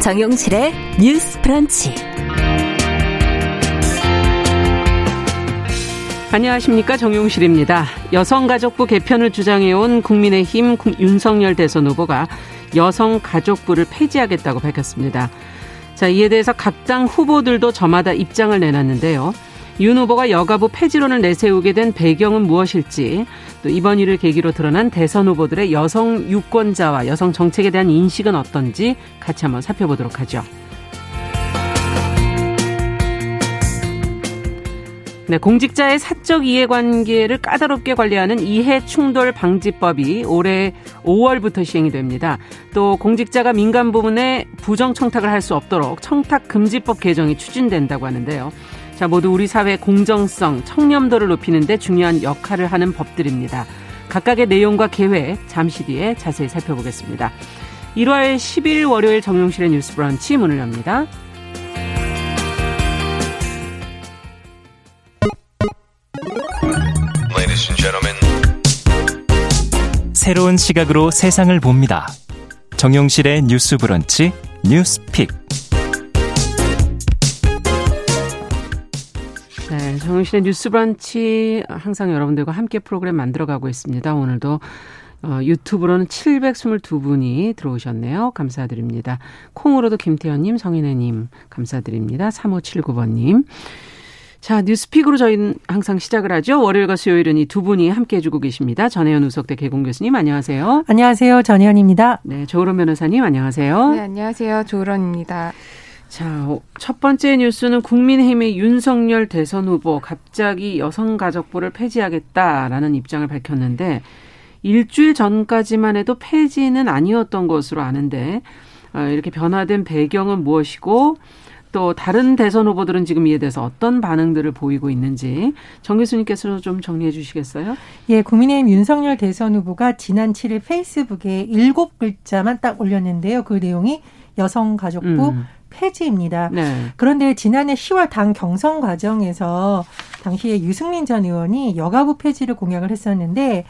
정용실의 뉴스 프런치. 안녕하십니까 정용실입니다. 여성가족부 개편을 주장해온 국민의힘 윤석열 대선 후보가 여성가족부를 폐지하겠다고 밝혔습니다. 자, 이에 대해서 각 당 후보들도 저마다 입장을 내놨는데요. 윤 후보가 여가부 폐지론을 내세우게 된 배경은 무엇일지 또 이번 일을 계기로 드러난 대선 후보들의 여성 유권자와 여성 정책에 대한 인식은 어떤지 같이 한번 살펴보도록 하죠. 네, 공직자의 사적 이해관계를 까다롭게 관리하는 이해충돌 방지법이 올해 5월부터 시행이 됩니다. 또 공직자가 민간 부문에 부정 청탁을 할 수 없도록 청탁 금지법 개정이 추진된다고 하는데요. 자, 모두 우리 사회 공정성, 청렴도를 높이는 데 중요한 역할을 하는 법들입니다. 각각의 내용과 계획 잠시 뒤에 자세히 살펴보겠습니다. 1월 10일 월요일 정용실의 뉴스 브런치 문을 엽니다. 새로운 시각으로 세상을 봅니다. 정용실의 뉴스 브런치 뉴스 픽. 정용실의 뉴스 브런치 항상 여러분들과 함께 프로그램 만들어 가고 있습니다. 오늘도 어, 유튜브로는 722분이 들어오셨네요. 감사드립니다. 콩으로도 김태현님, 성인혜님 감사드립니다. 3579번님. 자, 뉴스픽으로 저희는 항상 시작을 하죠. 월요일과 수요일은 이 두 분이 함께 해주고 계십니다. 전혜연 우석대 객원 교수님, 안녕하세요. 안녕하세요. 전혜연입니다. 네, 조으론 변호사님, 안녕하세요. 네, 안녕하세요. 조으론입니다. 자, 첫 번째 뉴스는 국민의힘의 윤석열 대선 후보 갑자기 여성가족부를 폐지하겠다라는 입장을 밝혔는데 일주일 전까지만 해도 폐지는 아니었던 것으로 아는데 어, 이렇게 변화된 배경은 무엇이고 또 다른 대선 후보들은 지금 이에 대해서 어떤 반응들을 보이고 있는지 정 교수님께서 좀 정리해 주시겠어요? 예, 국민의힘 윤석열 대선 후보가 지난 7일 페이스북에 일곱 글자만 딱 올렸는데요. 그 내용이 여성가족부 음. 폐지입니다. 네. 그런데 지난해 10월 당 경선 과정에서 당시에 유승민 전 의원이 여가부 폐지를 공약을 했었는데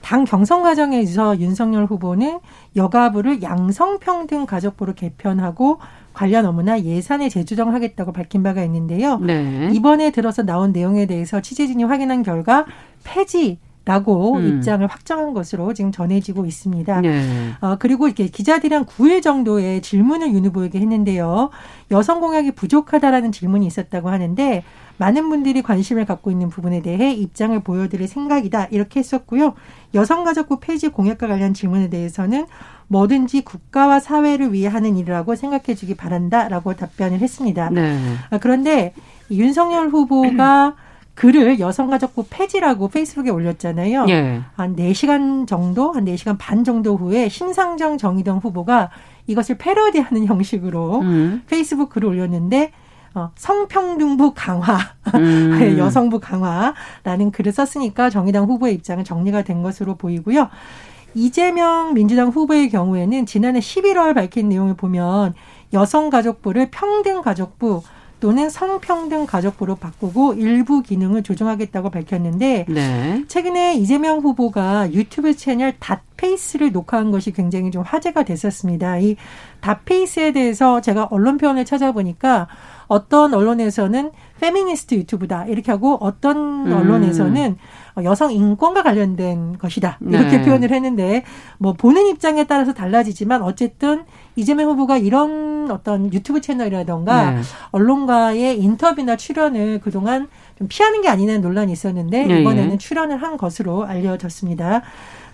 당 경선 과정에서 윤석열 후보는 여가부를 양성평등 가족부로 개편하고 관련 업무나 예산에 재조정하겠다고 밝힌 바가 있는데요. 네. 이번에 들어서 나온 내용에 대해서 취재진이 확인한 결과 폐지 라고 음. 입장을 확정한 것으로 지금 전해지고 있습니다. 네. 어, 그리고 이렇게 기자들이랑 9일 정도의 질문을 윤 후보에게 했는데요. 여성 공약이 부족하다라는 질문이 있었다고 하는데 많은 분들이 관심을 갖고 있는 부분에 대해 입장을 보여드릴 생각이다 이렇게 했었고요. 여성가족부 폐지 공약과 관련 질문에 대해서는 뭐든지 국가와 사회를 위해 하는 일이라고 생각해 주기 바란다라고 답변을 했습니다. 네. 아, 그런데 윤석열 후보가 글을 여성가족부 폐지라고 페이스북에 올렸잖아요. 예. 한 4시간 정도, 한 4시간 반 정도 후에 신상정 정의당 후보가 이것을 패러디하는 형식으로 음. 페이스북 글을 올렸는데 어, 성평등부 강화, 음. 네, 여성부 강화라는 글을 썼으니까 정의당 후보의 입장은 정리가 된 것으로 보이고요. 이재명 민주당 후보의 경우에는 지난해 11월 밝힌 내용을 보면 여성가족부를 평등가족부 또는 성평등 가족부로 바꾸고 일부 기능을 조정하겠다고 밝혔는데 네. 최근에 이재명 후보가 유튜브 채널 닷페이스를 녹화한 것이 굉장히 좀 화제가 됐었습니다. 이 닷페이스에 대해서 제가 언론 표현을 찾아보니까 어떤 언론에서는 페미니스트 유튜브다 이렇게 하고 어떤 음. 언론에서는 여성 인권과 관련된 것이다 이렇게 네. 표현을 했는데 뭐 보는 입장에 따라서 달라지지만 어쨌든 이재명 후보가 이런 어떤 유튜브 채널이라던가 네. 언론과의 인터뷰나 출연을 그동안 좀 피하는 게 아니냐는 논란이 있었는데 네, 이번에는 네. 출연을 한 것으로 알려졌습니다.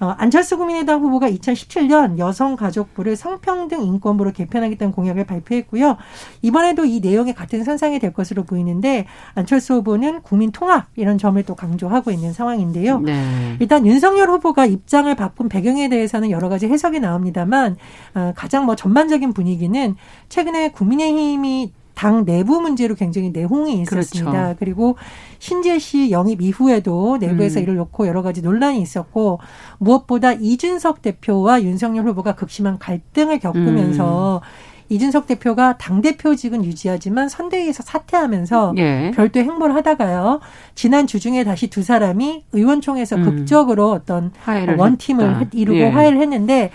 어, 안철수 국민의당 후보가 2017년 여성가족부를 성평등 인권부로 개편하겠다는 공약을 발표했고요. 이번에도 이 내용이 같은 선상이 될 것으로 보이는데 안철수 후보는 국민 통합 이런 점을 또 강조하고 있는 상황인데요. 네. 일단 윤석열 후보가 입장을 바꾼 배경에 대해서는 여러 가지 해석이 나옵니다만 어, 가장 뭐 전반적인 분위기는 최근에 국민의힘이 당 내부 문제로 굉장히 내홍이 있었습니다. 그렇죠. 그리고 신재 씨 영입 이후에도 내부에서 음. 이를 놓고 여러 가지 논란이 있었고 무엇보다 이준석 대표와 윤석열 후보가 극심한 갈등을 겪으면서 음. 이준석 대표가 당대표직은 유지하지만 선대위에서 사퇴하면서 예. 별도 행보를 하다가요. 지난 주중에 다시 두 사람이 의원총회에서 음. 극적으로 어떤 원팀을 했다. 이루고 예. 화해를 했는데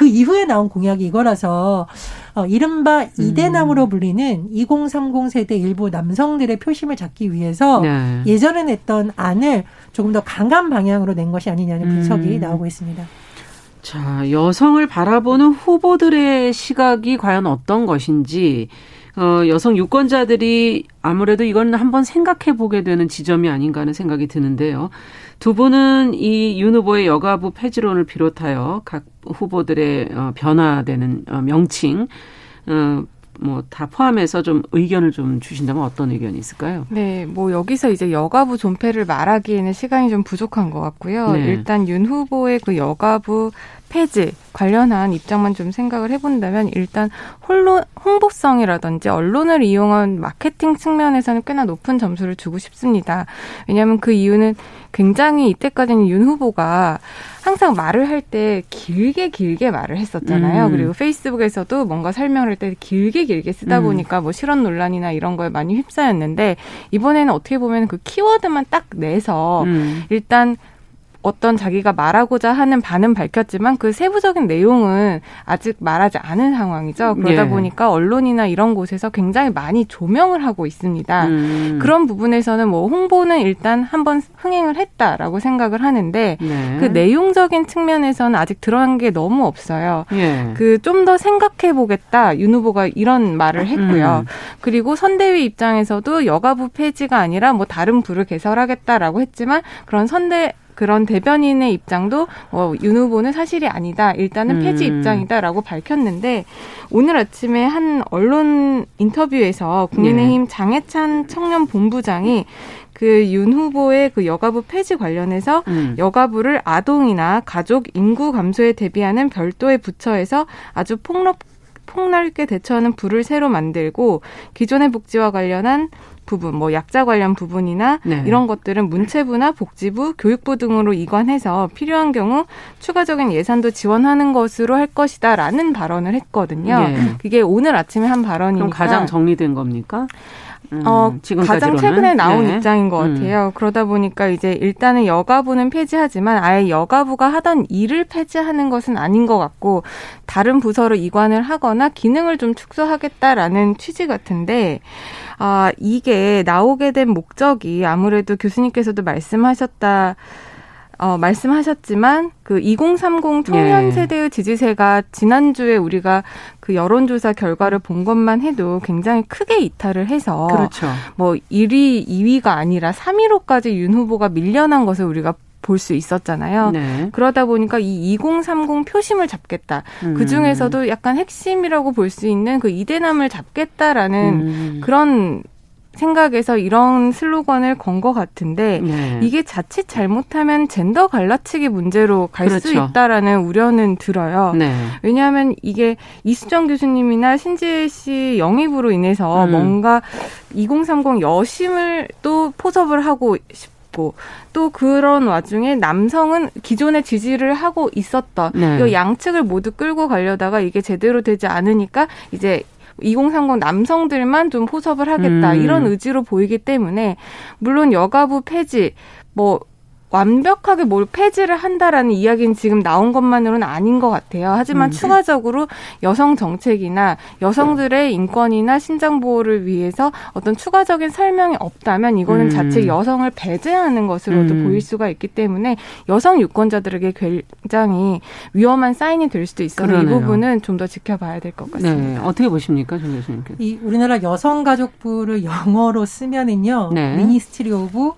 그 이후에 나온 공약이 이거라서 어, 이른바 음. 이대남으로 불리는 2030 세대 일부 남성들의 표심을 잡기 위해서 네. 예전에 냈던 안을 조금 더 강한 방향으로 낸 것이 아니냐는 분석이 음. 나오고 있습니다. 자, 여성을 바라보는 후보들의 시각이 과연 어떤 것인지 어, 여성 유권자들이 아무래도 이건 한번 생각해 보게 되는 지점이 아닌가 하는 생각이 드는데요. 두 분은 이 윤 후보의 여가부 폐지론을 비롯하여 각 후보들의 어, 변화되는 어, 명칭, 어, 뭐다 포함해서 좀 의견을 좀 주신다면 어떤 의견이 있을까요? 네, 뭐 여기서 이제 여가부 존폐를 말하기에는 시간이 좀 부족한 것 같고요. 네. 일단 윤 후보의 그 여가부 폐지 관련한 입장만 좀 생각을 해본다면 일단 홀로 홍보성이라든지 언론을 이용한 마케팅 측면에서는 꽤나 높은 점수를 주고 싶습니다. 왜냐하면 그 이유는 굉장히 이때까지는 윤 후보가 항상 말을 할 때 길게 길게 말을 했었잖아요. 음. 그리고 페이스북에서도 뭔가 설명을 할 때 길게 길게 쓰다 음. 보니까 뭐 실언 논란이나 이런 거에 많이 휩싸였는데 이번에는 어떻게 보면 그 키워드만 딱 내서 음. 일단 어떤 자기가 말하고자 하는 바는 밝혔지만 그 세부적인 내용은 아직 말하지 않은 상황이죠. 그러다 예. 보니까 언론이나 이런 곳에서 굉장히 많이 조명을 하고 있습니다. 음. 그런 부분에서는 뭐 홍보는 일단 한번 흥행을 했다라고 생각을 하는데 네. 그 내용적인 측면에서는 아직 들어간 게 너무 없어요. 예. 그좀 더 생각해 보겠다 윤 후보가 이런 말을 했고요. 음. 그리고 선대위 입장에서도 여가부 폐지가 아니라 뭐 다른 부를 개설하겠다라고 했지만 그런 선대 그런 대변인의 입장도 어, 윤 후보는 사실이 아니다. 일단은 폐지 음. 입장이다라고 밝혔는데 오늘 아침에 한 언론 인터뷰에서 국민의힘 네. 장해찬 청년 본부장이 그윤 후보의 그 여가부 폐지 관련해서 음. 여가부를 아동이나 가족 인구 감소에 대비하는 별도의 부처에서 아주 폭력 폭넓게 대처하는 부를 새로 만들고 기존의 복지와 관련한 부분, 뭐 약자 관련 부분이나 네. 이런 것들은 문체부나 복지부, 교육부 등으로 이관해서 필요한 경우 추가적인 예산도 지원하는 것으로 할 것이다라는 발언을 했거든요. 네. 그게 오늘 아침에 한 발언이니까 그럼 가장 정리된 겁니까? 음, 어, 가장 최근에 나온 네. 입장인 것 음. 같아요. 음. 그러다 보니까 이제 일단은 여가부는 폐지하지만 아예 여가부가 하던 일을 폐지하는 것은 아닌 것 같고 다른 부서로 이관을 하거나 기능을 좀 축소하겠다라는 취지 같은데 아, 이게 나오게 된 목적이 아무래도 교수님께서도 말씀하셨다. 어, 말씀하셨지만 그 2030 청년 예. 세대의 지지세가 지난주에 우리가 그 여론조사 결과를 본 것만 해도 굉장히 크게 이탈을 해서 그렇죠. 뭐 1위, 2위가 아니라 3위로까지 윤 후보가 밀려난 것을 우리가 볼 수 있었잖아요. 네. 그러다 보니까 이 2030 표심을 잡겠다. 음. 그 중에서도 약간 핵심이라고 볼 수 있는 그 이대남을 잡겠다라는 음. 그런 생각에서 이런 슬로건을 건 것 같은데 네. 이게 자칫 잘못하면 젠더 갈라치기 문제로 갈수 그렇죠. 있다라는 우려는 들어요. 네. 왜냐하면 이게 이수정 교수님이나 신지혜 씨 영입으로 인해서 음. 뭔가 2030 여심을 또 포섭을 하고 싶 있고 또 그런 와중에 남성은 기존에 지지를 하고 있었던 네. 이 양측을 모두 끌고 가려다가 이게 제대로 되지 않으니까 이제 2030 남성들만 좀 포섭을 하겠다 음. 이런 의지로 보이기 때문에 물론 여가부 폐지 뭐 완벽하게 뭘 폐지를 한다라는 이야기는 지금 나온 것만으로는 아닌 것 같아요. 하지만 음. 추가적으로 여성 정책이나 여성들의 인권이나 신장 보호를 위해서 어떤 추가적인 설명이 없다면 이거는 음. 자칫 여성을 배제하는 것으로도 음. 보일 수가 있기 때문에 여성 유권자들에게 굉장히 위험한 사인이 될 수도 있어서 그러네요. 이 부분은 좀 더 지켜봐야 될 것 같습니다. 네. 어떻게 보십니까, 정 교수님께서? 이 우리나라 여성가족부를 영어로 쓰면은요, 네. Ministry of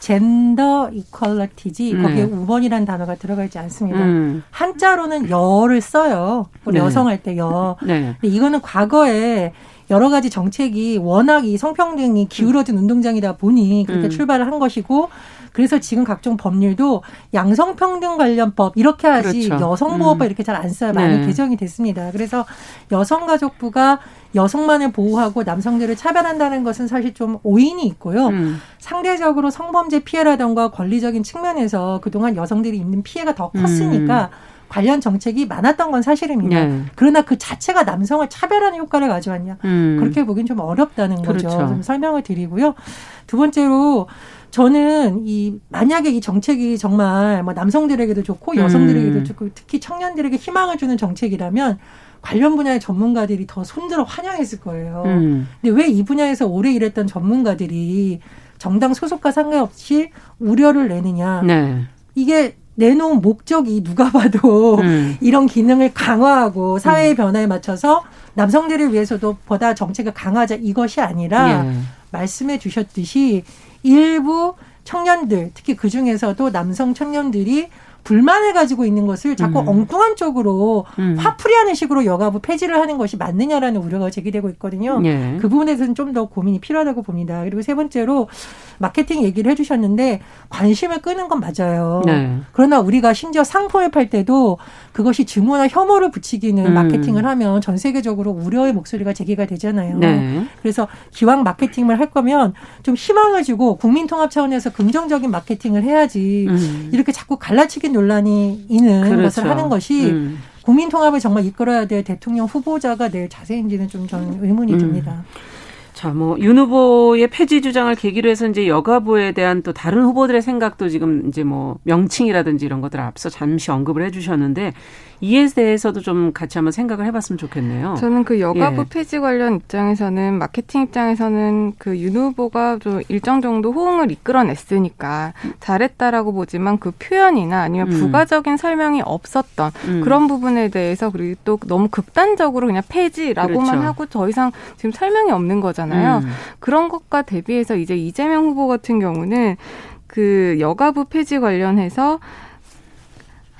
Gender Equality지 네. 거기에 woman이라는 단어가 들어가 있지 않습니다. 음. 한자로는 여를 써요. 네. 여성 할 때 여. 네. 근데 이거는 과거에 여러 가지 정책이 워낙 이 성평등이 기울어진 음. 운동장이다 보니 그렇게 음. 출발을 한 것이고 그래서 지금 각종 법률도 양성평등 관련법 이렇게 하지 그렇죠. 여성보호법 음. 이렇게 잘 안 써요. 많이 네. 개정이 됐습니다. 그래서 여성가족부가 여성만을 보호하고 남성들을 차별한다는 것은 사실 좀 오인이 있고요. 음. 상대적으로 성범죄 피해라던가 권리적인 측면에서 그동안 여성들이 입는 피해가 더 컸으니까 음. 관련 정책이 많았던 건 사실입니다. 네. 그러나 그 자체가 남성을 차별하는 효과를 가져왔냐 음. 그렇게 보긴 좀 어렵다는 거죠. 그렇죠. 좀 설명을 드리고요. 두 번째로 저는 이 만약에 이 정책이 정말 뭐 남성들에게도 좋고 여성들에게도 음. 좋고 특히 청년들에게 희망을 주는 정책이라면 관련 분야의 전문가들이 더 손들어 환영했을 거예요. 음. 근데 왜 이 분야에서 오래 일했던 전문가들이 정당 소속과 상관없이 우려를 내느냐? 네. 이게 내놓은 목적이 누가 봐도 음. 이런 기능을 강화하고 사회의 음. 변화에 맞춰서 남성들을 위해서도 보다 정책을 강화하자 이것이 아니라 예. 말씀해 주셨듯이 일부 청년들 특히 그 중에서도 남성 청년들이 불만을 가지고 있는 것을 자꾸 음. 엉뚱한 쪽으로 음. 화풀이하는 식으로 여가부 폐지를 하는 것이 맞느냐라는 우려가 제기되고 있거든요. 예. 그 부분에 서는 좀 더 고민이 필요하다고 봅니다. 그리고 세 번째로 마케팅 얘기를 해주셨는데 관심을 끄는 건 맞아요. 네. 그러나 우리가 심지어 상품을 팔 때도 그것이 증오나 혐오를 붙이기는 음. 마케팅을 하면 전 세계적으로 우려의 목소리가 제기가 되잖아요. 네. 그래서 기왕 마케팅을 할 거면 좀 희망을 주고 국민 통합 차원에서 긍정적인 마케팅을 해야지 음. 이렇게 자꾸 갈라치기 논란이 있는 그렇죠. 것을 하는 것이 음. 국민 통합을 정말 이끌어야 될 대통령 후보자가 낼 자세인지는 좀 저는 의문이 음. 듭니다. 자, 뭐, 윤 후보의 폐지 주장을 계기로 해서 이제 여가부에 대한 또 다른 후보들의 생각도 지금 이제 뭐 명칭이라든지 이런 것들 앞서 잠시 언급을 해 주셨는데 이에 대해서도 좀 같이 한번 생각을 해봤으면 좋겠네요. 저는 그 여가부 예. 폐지 관련 입장에서는 마케팅 입장에서는 그 윤 후보가 좀 일정 정도 호응을 이끌어냈으니까 잘했다라고 보지만 그 표현이나 아니면 음. 부가적인 설명이 없었던 음. 그런 부분에 대해서 그리고 또 너무 극단적으로 그냥 폐지라고만 그렇죠. 하고 더 이상 지금 설명이 없는 거잖아요. 음. 그런 것과 대비해서 이제 이재명 후보 같은 경우는 그 여가부 폐지 관련해서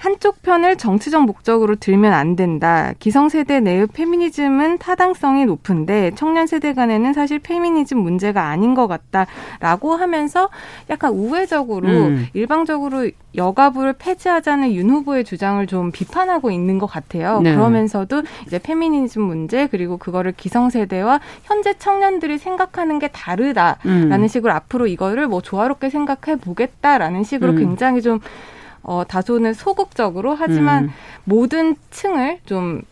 한쪽 편을 정치적 목적으로 들면 안 된다. 기성세대 내의 페미니즘은 타당성이 높은데 청년 세대 간에는 사실 페미니즘 문제가 아닌 것 같다라고 하면서 약간 우회적으로 음. 일방적으로 여가부를 폐지하자는 윤 후보의 주장을 좀 비판하고 있는 것 같아요. 네. 그러면서도 이제 페미니즘 문제 그리고 그거를 기성세대와 현재 청년들이 생각하는 게 다르다라는 음. 식으로 앞으로 이거를 뭐 조화롭게 생각해 보겠다라는 식으로 음. 굉장히 좀 어, 다소는 소극적으로 하지만 음. 모든 층을 좀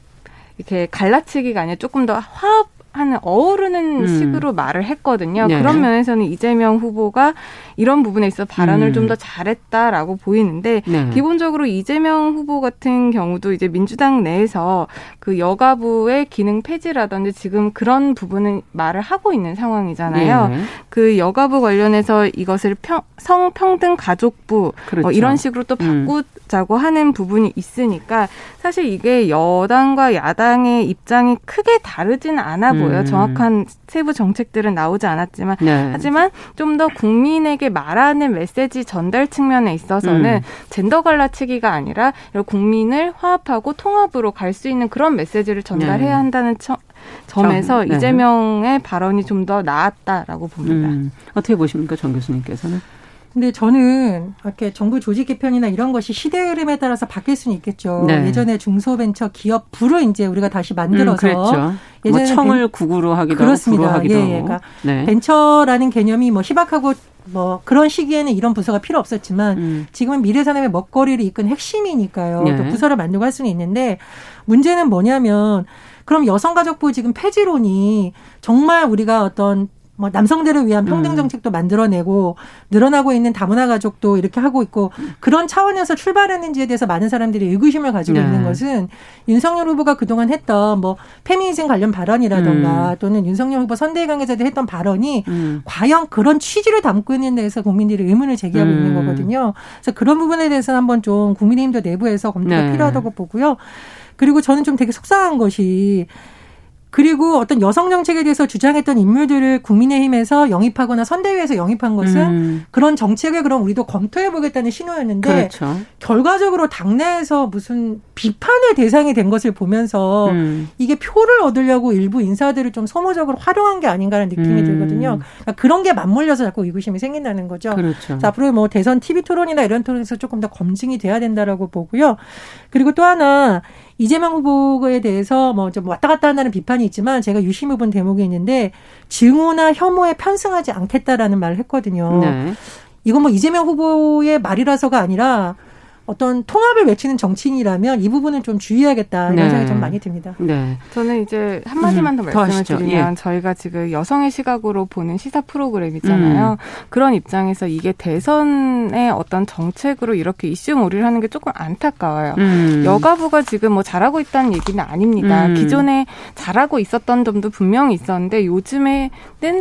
이렇게 갈라치기가 아니라 조금 더 화합 하는 어우르는 음. 식으로 말을 했거든요. 네. 그런 면에서는 이재명 후보가 이런 부분에 있어 발언을 음. 좀더 잘했다라고 보이는데 네. 기본적으로 이재명 후보 같은 경우도 이제 민주당 내에서 그 여가부의 기능 폐지라든지 지금 그런 부분은 말을 하고 있는 상황이잖아요. 네. 그 여가부 관련해서 이것을 평, 성평등 가족부 그렇죠. 어, 이런 식으로 또 음. 바꾸자고 음. 하는 부분이 있으니까 사실 이게 여당과 야당의 입장이 크게 다르지는 않아 보여요. 음. 정확한 세부 정책들은 나오지 않았지만 네. 하지만 좀 더 국민에게 말하는 메시지 전달 측면에 있어서는 음. 젠더 갈라치기가 아니라 국민을 화합하고 통합으로 갈 수 있는 그런 메시지를 전달해야 네. 한다는 처, 점에서 네. 이재명의 발언이 좀 더 나았다라고 봅니다. 음. 어떻게 보십니까, 정 교수님께서는? 근데 저는 이렇게 정부 조직 개편이나 이런 것이 시대 흐름에 따라서 바뀔 수는 있겠죠. 네. 예전에 중소벤처 기업 부를 이제 우리가 다시 만들어서 음, 뭐 예전에 뭐 청을 벤... 국으로 하기도 그렇습니다. 하고 하기도 예, 예. 그러니까 네. 벤처라는 개념이 뭐 희박하고 뭐 그런 시기에는 이런 부서가 필요 없었지만 음. 지금은 미래 산업의 먹거리를 이끈 핵심이니까요. 네. 또 부서를 만들고 할 수는 있는데 문제는 뭐냐면 그럼 여성가족부 지금 폐지론이 정말 우리가 어떤 뭐 남성들을 위한 평등 음. 정책도 만들어내고 늘어나고 있는 다문화 가족도 이렇게 하고 있고 그런 차원에서 출발했는지에 대해서 많은 사람들이 의구심을 가지고 네. 있는 것은 윤석열 후보가 그동안 했던 뭐 페미니즘 관련 발언이라던가 음. 또는 윤석열 후보 선대위 관계자들 했던 발언이 음. 과연 그런 취지를 담고 있는 데서 국민들이 의문을 제기하고 있는 음. 거거든요. 그래서 그런 부분에 대해서는 한번 좀 국민의힘도 내부에서 검토가 네. 필요하다고 보고요. 그리고 저는 좀 되게 속상한 것이 그리고 어떤 여성 정책에 대해서 주장했던 인물들을 국민의힘에서 영입하거나 선대위에서 영입한 것은 음. 그런 정책을 그럼 우리도 검토해 보겠다는 신호였는데 그렇죠. 결과적으로 당내에서 무슨 비판의 대상이 된 것을 보면서 음. 이게 표를 얻으려고 일부 인사들을 좀 소모적으로 활용한 게 아닌가라는 느낌이 음. 들거든요. 그러니까 그런 게 맞물려서 자꾸 의구심이 생긴다는 거죠. 그렇죠. 자, 앞으로 뭐 대선 TV 토론이나 이런 토론에서 조금 더 검증이 돼야 된다라고 보고요. 그리고 또 하나 이재명 후보에 대해서 뭐 좀 왔다 갔다 한다는 비판이 있지만 제가 유심히 본 대목이 있는데 증오나 혐오에 편승하지 않겠다라는 말을 했거든요. 네. 이건 뭐 이재명 후보의 말이라서가 아니라 어떤 통합을 외치는 정치인이라면 이 부분은 좀 주의해야겠다 이런 네. 생각이 좀 많이 듭니다. 네. 저는 이제 한 마디만 음, 더 말씀을 더 드리면 예. 저희가 지금 여성의 시각으로 보는 시사 프로그램이잖아요. 음. 그런 입장에서 이게 대선의 어떤 정책으로 이렇게 이슈몰이를 하는 게 조금 안타까워요. 음. 여가부가 지금 뭐 잘하고 있다는 얘기는 아닙니다. 음. 기존에 잘하고 있었던 점도 분명히 있었는데 요즘에는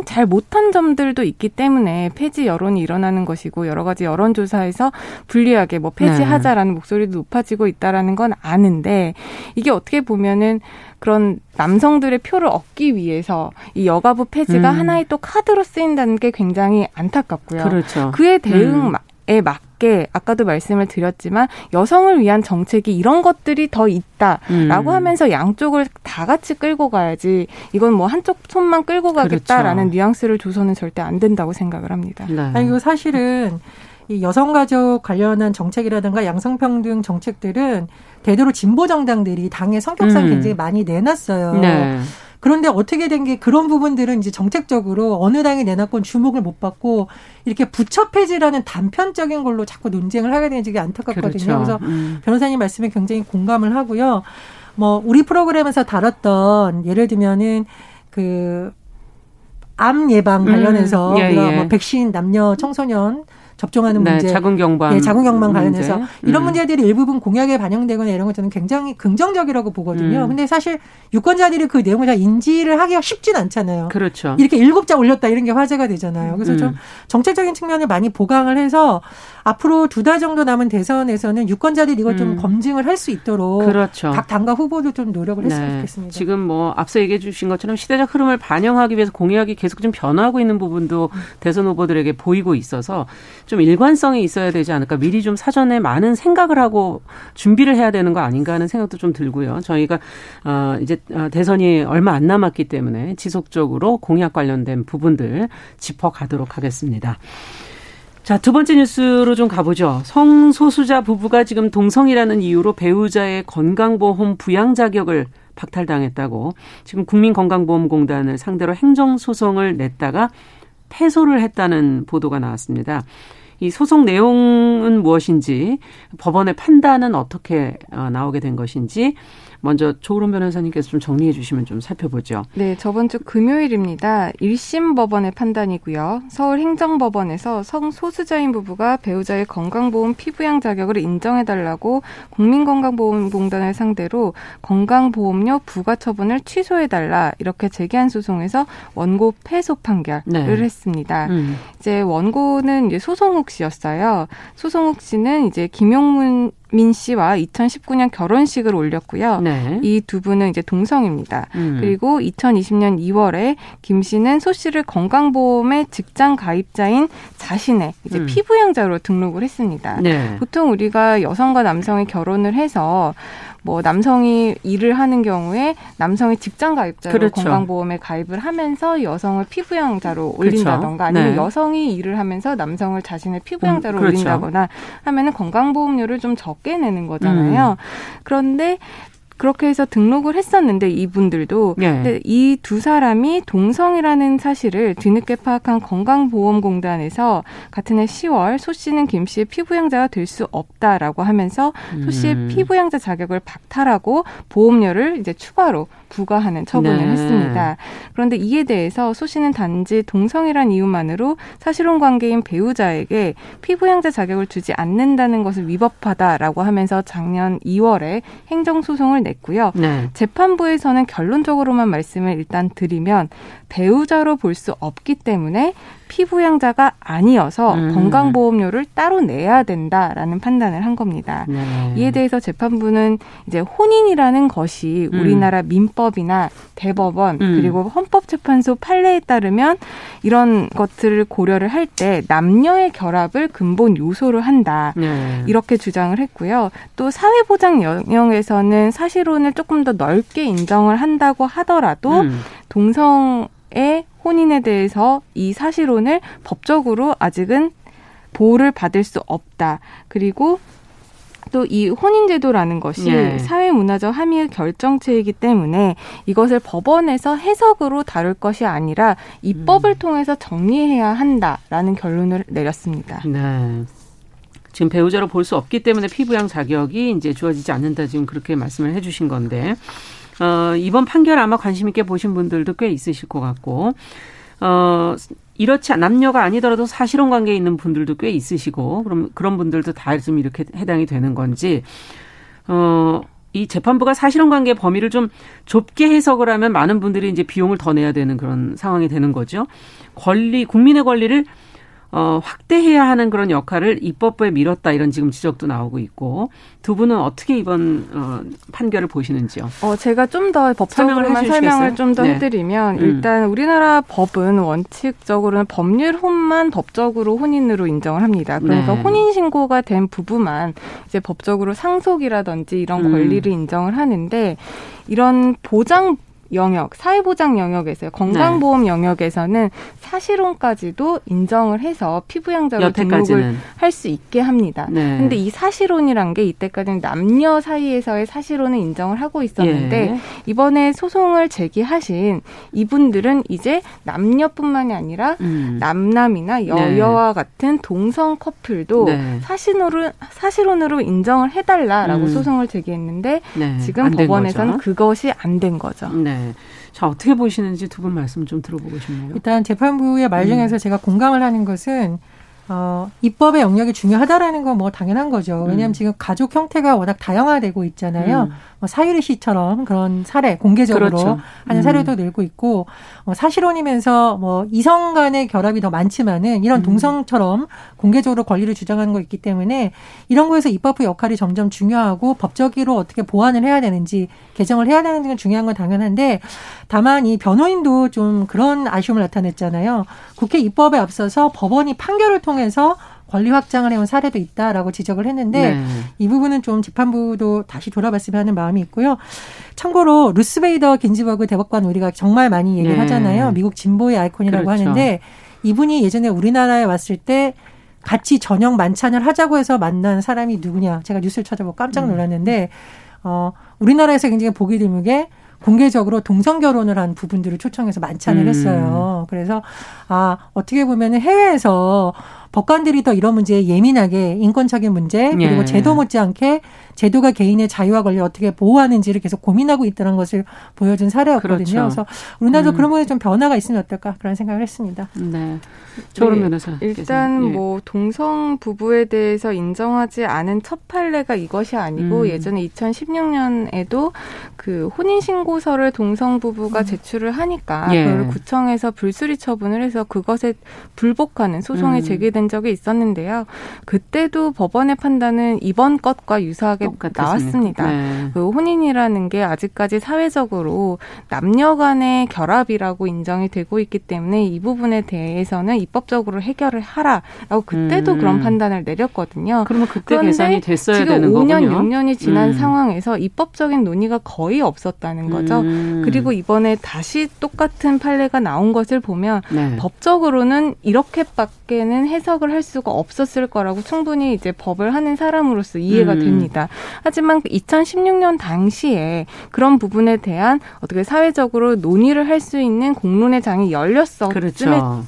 잘 못한 점들도 있기 때문에 폐지 여론이 일어나는 것이고 여러 가지 여론조사에서 불리하게 뭐 폐지하 네. 하자라는 목소리도 높아지고 있다라는 건 아는데 이게 어떻게 보면은 그런 남성들의 표를 얻기 위해서 이 여가부 폐지가 음. 하나의 또 카드로 쓰인다는 게 굉장히 안타깝고요. 그렇죠. 그의 대응에 음. 맞게 아까도 말씀을 드렸지만 여성을 위한 정책이 이런 것들이 더 있다라고 음. 하면서 양쪽을 다 같이 끌고 가야지 이건 뭐 한쪽 손만 끌고 가겠다라는 그렇죠. 뉘앙스를 줘서는 절대 안 된다고 생각을 합니다. 네. 아니 이거 사실은 이 여성가족 관련한 정책이라든가 양성평등 정책들은 대대로 진보 정당들이 당의 성격상 음. 굉장히 많이 내놨어요. 네. 그런데 어떻게 된 게 그런 부분들은 이제 정책적으로 어느 당이 내놨건 주목을 못 받고 이렇게 부처 폐지라는 단편적인 걸로 자꾸 논쟁을 하게 되는 게 안타깝거든요. 그렇죠. 그래서 음. 변호사님 말씀에 굉장히 공감을 하고요. 뭐 우리 프로그램에서 다뤘던 예를 들면은 그 암 예방 관련해서 음. 예, 예. 뭐 백신 남녀 청소년 접종하는 네, 문제, 자궁 경방, 네, 자궁 경방 관련해서 문제. 이런 음. 문제들이 일부분 공약에 반영되거나 이런 것 저는 굉장히 긍정적이라고 보거든요. 음. 근데 사실 유권자들이 그 내용을 다 인지를 하기가 쉽진 않잖아요. 그렇죠. 이렇게 일곱 자 올렸다 이런 게 화제가 되잖아요. 그래서 음. 좀 정책적인 측면을 많이 보강을 해서 앞으로 두 달 정도 남은 대선에서는 유권자들이 이걸 좀 음. 검증을 할 수 있도록 그렇죠. 각 당과 후보들 좀 노력을 했으면 네. 좋겠습니다. 지금 뭐 앞서 얘기해 주신 것처럼 시대적 흐름을 반영하기 위해서 공약이 계속 좀 변화하고 있는 부분도 음. 대선 후보들에게 보이고 있어서 좀 일관성이 있어야 되지 않을까 미리 좀 사전에 많은 생각을 하고 준비를 해야 되는 거 아닌가 하는 생각도 좀 들고요. 저희가 어 이제 어, 대선이 얼마 안 남았기 때문에 지속적으로 공약 관련된 부분들 짚어 가도록 하겠습니다. 자, 두 번째 뉴스로 좀 가보죠. 성소수자 부부가 지금 동성이라는 이유로 배우자의 건강보험 부양 자격을 박탈당했다고 지금 국민건강보험공단을 상대로 행정소송을 냈다가 패소를 했다는 보도가 나왔습니다. 이 소송 내용은 무엇인지 법원의 판단은 어떻게 어, 나오게 된 것인지 먼저 조으론 변호사님께서 좀 정리해 주시면 좀 살펴보죠. 네, 저번 주 금요일입니다. 1심 법원의 판단이고요. 서울행정법원에서 성소수자인 부부가 배우자의 건강보험 피부양 자격을 인정해달라고 국민건강보험공단을 상대로 건강보험료 부과 처분을 취소해달라 이렇게 제기한 소송에서 원고 패소 판결을 네. 했습니다. 음. 이제 원고는 이제 소송욱 씨였어요. 소송욱 씨는 이제 김용문 민 씨와 2019년 결혼식을 올렸고요. 네. 이두 분은 이제 동성입니다. 음. 그리고 2020년 2월에 김 씨는 소 씨를 건강보험의 직장 가입자인 자신의 이제 음. 피부양자로 등록을 했습니다. 네. 보통 우리가 여성과 남성이 결혼을 해서 뭐 남성이 일을 하는 경우에 남성이 직장 가입자로 그렇죠. 건강보험에 가입을 하면서 여성을 피부양자로 그렇죠. 올린다던가 아니면 네. 여성이 일을 하면서 남성을 자신의 피부양자로 음, 그렇죠. 올린다거나 하면은 건강보험료를 좀 적게 내는 거잖아요. 음. 그런데 그렇게 해서 등록을 했었는데 이분들도 네. 이두 사람이 동성이라는 사실을 뒤늦게 파악한 건강보험공단에서 같은 해 10월 소 씨는 김 씨의 피부양자가 될 수 없다라고 하면서 소 씨의 음. 피부양자 자격을 박탈하고 보험료를 이제 추가로 부과하는 처분을 네. 했습니다. 그런데 이에 대해서 소 씨는 단지 동성이란 이유만으로 사실혼 관계인 배우자에게 피부양자 자격을 주지 않는다는 것을 위법하다라고 하면서 작년 2월에 행정소송을 냈고요. 네. 재판부에서는 결론적으로만 말씀을 일단 드리면 배우자로 볼 수 없기 때문에 피부양자가 아니어서 음. 건강보험료를 따로 내야 된다라는 판단을 한 겁니다. 네. 이에 대해서 재판부는 이제 혼인이라는 것이 음. 우리나라 민법이나 대법원 음. 그리고 헌법재판소 판례에 따르면 이런 것들을 고려를 할 때 남녀의 결합을 근본 요소로 한다. 네. 이렇게 주장을 했고요. 또 사회보장 영역에서는 사실혼을 조금 더 넓게 인정을 한다고 하더라도 음. 동성의 혼인에 대해서 이 사실혼을 법적으로 아직은 보호를 받을 수 없다. 그리고 또이 혼인제도라는 것이 예. 사회문화적 함의의 결정체이기 때문에 이것을 법원에서 해석으로 다룰 것이 아니라 입법을 음. 통해서 정리해야 한다라는 결론을 내렸습니다. 네. 지금 배우자로 볼 수 없기 때문에 피부양 자격이 이제 주어지지 않는다 지금 그렇게 말씀을 해주신 건데 어, 이번 판결 아마 관심 있게 보신 분들도 꽤 있으실 것 같고 어, 이렇지 남녀가 아니더라도 사실혼 관계에 있는 분들도 꽤 있으시고 그럼 그런 분들도 다 좀 이렇게 해당이 되는 건지 어. 이 재판부가 사실혼 관계 범위를 좀 좁게 해석을 하면 많은 분들이 이제 비용을 더 내야 되는 그런 상황이 되는 거죠. 권리 국민의 권리를 어, 확대해야 하는 그런 역할을 입법부에 밀었다 이런 지금 지적도 나오고 있고 두 분은 어떻게 이번 어, 판결을 보시는지요? 어, 제가 좀 더 법적으로만 설명을 좀더 네. 해드리면 음. 일단 우리나라 법은 원칙적으로는 법률 혼만 법적으로 혼인으로 인정을 합니다. 그러니까 네. 혼인 신고가 된 부부만 이제 법적으로 상속이라든지 이런 음. 권리를 음. 인정을 하는데 이런 보장 영역, 사회보장 영역에서 건강보험 네. 영역에서는 사실혼까지도 인정을 해서 피부양자로 등록을 할 수 있게 합니다. 네. 근데 이 사실혼이란 게 이때까지는 남녀 사이에서의 사실혼을 인정을 하고 있었는데 예. 이번에 소송을 제기하신 이분들은 이제 남녀뿐만이 아니라 음. 남남이나 네. 여여와 네. 같은 동성 커플도 네. 사실혼으로 사실혼으로 인정을 해달라라고 음. 소송을 제기했는데 네. 지금 법원에서는 그것이 안 된 거죠. 네. 네. 자, 어떻게 보시는지 두 분 말씀 좀 들어보고 싶네요. 일단 재판부의 말 중에서 음. 제가 공감을 하는 것은 어, 입법의 영역이 중요하다라는 건 뭐 당연한 거죠. 왜냐하면 음. 지금 가족 형태가 워낙 다양화되고 있잖아요. 음. 뭐 사유리 씨처럼 그런 사례 공개적으로 그렇죠. 하는 사례도 음. 늘고 있고 어, 사실혼이면서 뭐 이성 간의 결합이 더 많지만은 이런 음. 동성처럼 공개적으로 권리를 주장하는 거 있기 때문에 이런 거에서 입법부 역할이 점점 중요하고 법적으로 어떻게 보완을 해야 되는지 개정을 해야 되는 건 중요한 건 당연한데 다만 이 변호인도 좀 그런 아쉬움을 나타냈잖아요. 국회 입법에 앞서서 법원이 판결을 통해 서 권리 확장을 해온 사례도 있다라고 지적을 했는데 네. 이 부분은 좀 재판부도 다시 돌아봤으면 하는 마음이 있고요. 참고로 루스베이더 긴지버그 대법관 우리가 정말 많이 얘기를 네. 하잖아요. 미국 진보의 아이콘이라고 그렇죠. 하는데 이분이 예전에 우리나라에 왔을 때 같이 저녁 만찬을 하자고 해서 만난 사람이 누구냐. 제가 뉴스를 찾아보고 깜짝 음. 놀랐는데 어 우리나라에서 굉장히 보기 드물게 공개적으로 동성 결혼을 한 부분들을 초청해서 만찬을 음. 했어요. 그래서 아 어떻게 보면은 해외에서 법관들이 더 이런 문제에 예민하게 인권적인 문제 그리고 예. 제도 못지않게 제도가 개인의 자유와 권리를 어떻게 보호하는지를 계속 고민하고 있다는 것을 보여준 사례였거든요. 그렇죠. 그래서 우리나라도 음. 그런 부분에 좀 변화가 있으면 어떨까 그런 생각을 했습니다. 네. 조론 변호사. 일단 예. 뭐 동성 부부에 대해서 인정하지 않은 첫 판례가 이것이 아니고 음. 예전에 2016년에도 그 혼인 신고서를 동성 부부가 음. 제출을 하니까 예. 그걸 구청에서 불수리 처분을 해서 그것에 불복하는 소송이 음. 제기된 적이 있었는데요. 그때도 법원의 판단은 이번 것과 유사하게 나왔습니다. 네. 그 혼인이라는 게 아직까지 사회적으로 남녀 간의 결합이라고 인정이 되고 있기 때문에 이 부분에 대해서는 입법적으로 해결을 하라라고 그때도 음. 그런 판단을 내렸거든요. 그러면 그때 계산이 됐어야 지금 되는 5년, 거군요. 6년이 지난 음. 상황에서 입법적인 논의가 거의 없었다는 거죠. 음. 그리고 이번에 다시 똑같은 판례가 나온 것을 보면 네. 법적으로는 이렇게밖에는 해석 을 할 수가 없었을 거라고 충분히 이제 법을 하는 사람으로서 이해가 음. 됩니다. 하지만 2016년 당시에 그런 부분에 대한 어떻게 사회적으로 논의를 할 수 있는 공론의 장이 열렸었음에 그렇죠.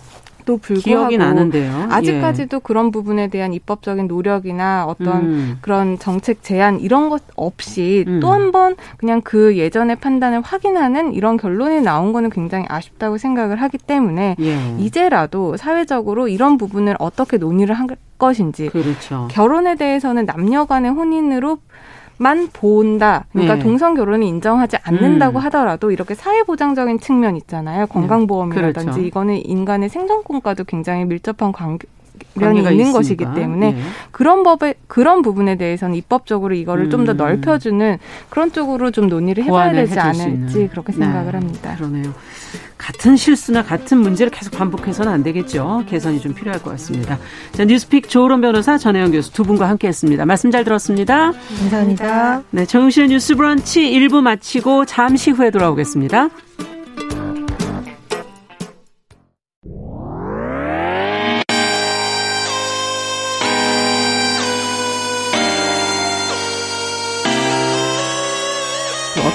또 불구하고 기억이 나는데요. 아직까지도 예. 그런 부분에 대한 입법적인 노력이나 어떤 음. 그런 정책 제안 이런 것 없이 음. 또한 번 그냥 그 예전의 판단을 확인하는 이런 결론이 나온 거는 굉장히 아쉽다고 생각을 하기 때문에 예. 이제라도 사회적으로 이런 부분을 어떻게 논의를 할 것인지 그렇죠. 결혼에 대해서는 남녀 간의 혼인으로 만 본다. 그러니까 네. 동성 결혼을 인정하지 않는다고 음. 하더라도 이렇게 사회 보장적인 측면 있잖아요. 건강보험이라든지 네. 그렇죠. 이거는 인간의 생존권과도 굉장히 밀접한 관계 면이 있는 있으니까. 것이기 때문에 네. 그런 법에 그런 부분에 대해서는 입법적으로 이거를 음. 좀더 넓혀주는 그런 쪽으로 좀 논의를 해봐야 되지 않을지 그렇게 생각을 네. 합니다. 그러네요. 같은 실수나 같은 문제를 계속 반복해서는 안 되겠죠. 개선이 좀 필요할 것 같습니다. 자, 뉴스픽 조론 변호사 전혜영 교수 두 분과 함께했습니다. 말씀 잘 들었습니다. 감사합니다. 네, 정용실의 뉴스 브런치 1부 마치고 잠시 후에 돌아오겠습니다.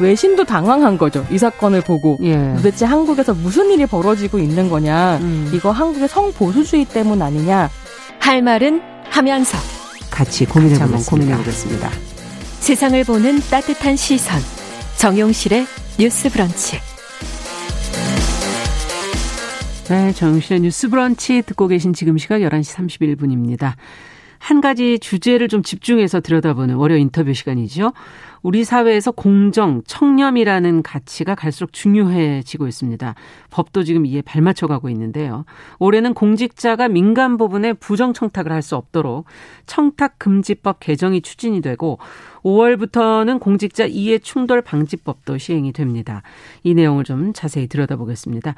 외신도 당황한 거죠. 이 사건을 보고 예. 도대체 한국에서 무슨 일이 벌어지고 있는 거냐. 음. 이거 한국의 성보수주의 때문 아니냐. 할 말은 하면서 같이 고민해보겠습니다. 고민해보겠습니다. 세상을 보는 따뜻한 시선. 정용실의 뉴스 브런치. 네, 정용실의 뉴스 브런치 듣고 계신 지금 시각 11시 31분입니다. 한 가지 주제를 좀 집중해서 들여다보는 월요 인터뷰 시간이죠. 우리 사회에서 공정, 청렴이라는 가치가 갈수록 중요해지고 있습니다. 법도 지금 이에 발맞춰 가고 있는데요. 올해는 공직자가 민간 부분에 부정 청탁을 할 수 없도록 청탁 금지법 개정이 추진이 되고 5월부터는 공직자 이해 충돌 방지법도 시행이 됩니다. 이 내용을 좀 자세히 들여다보겠습니다.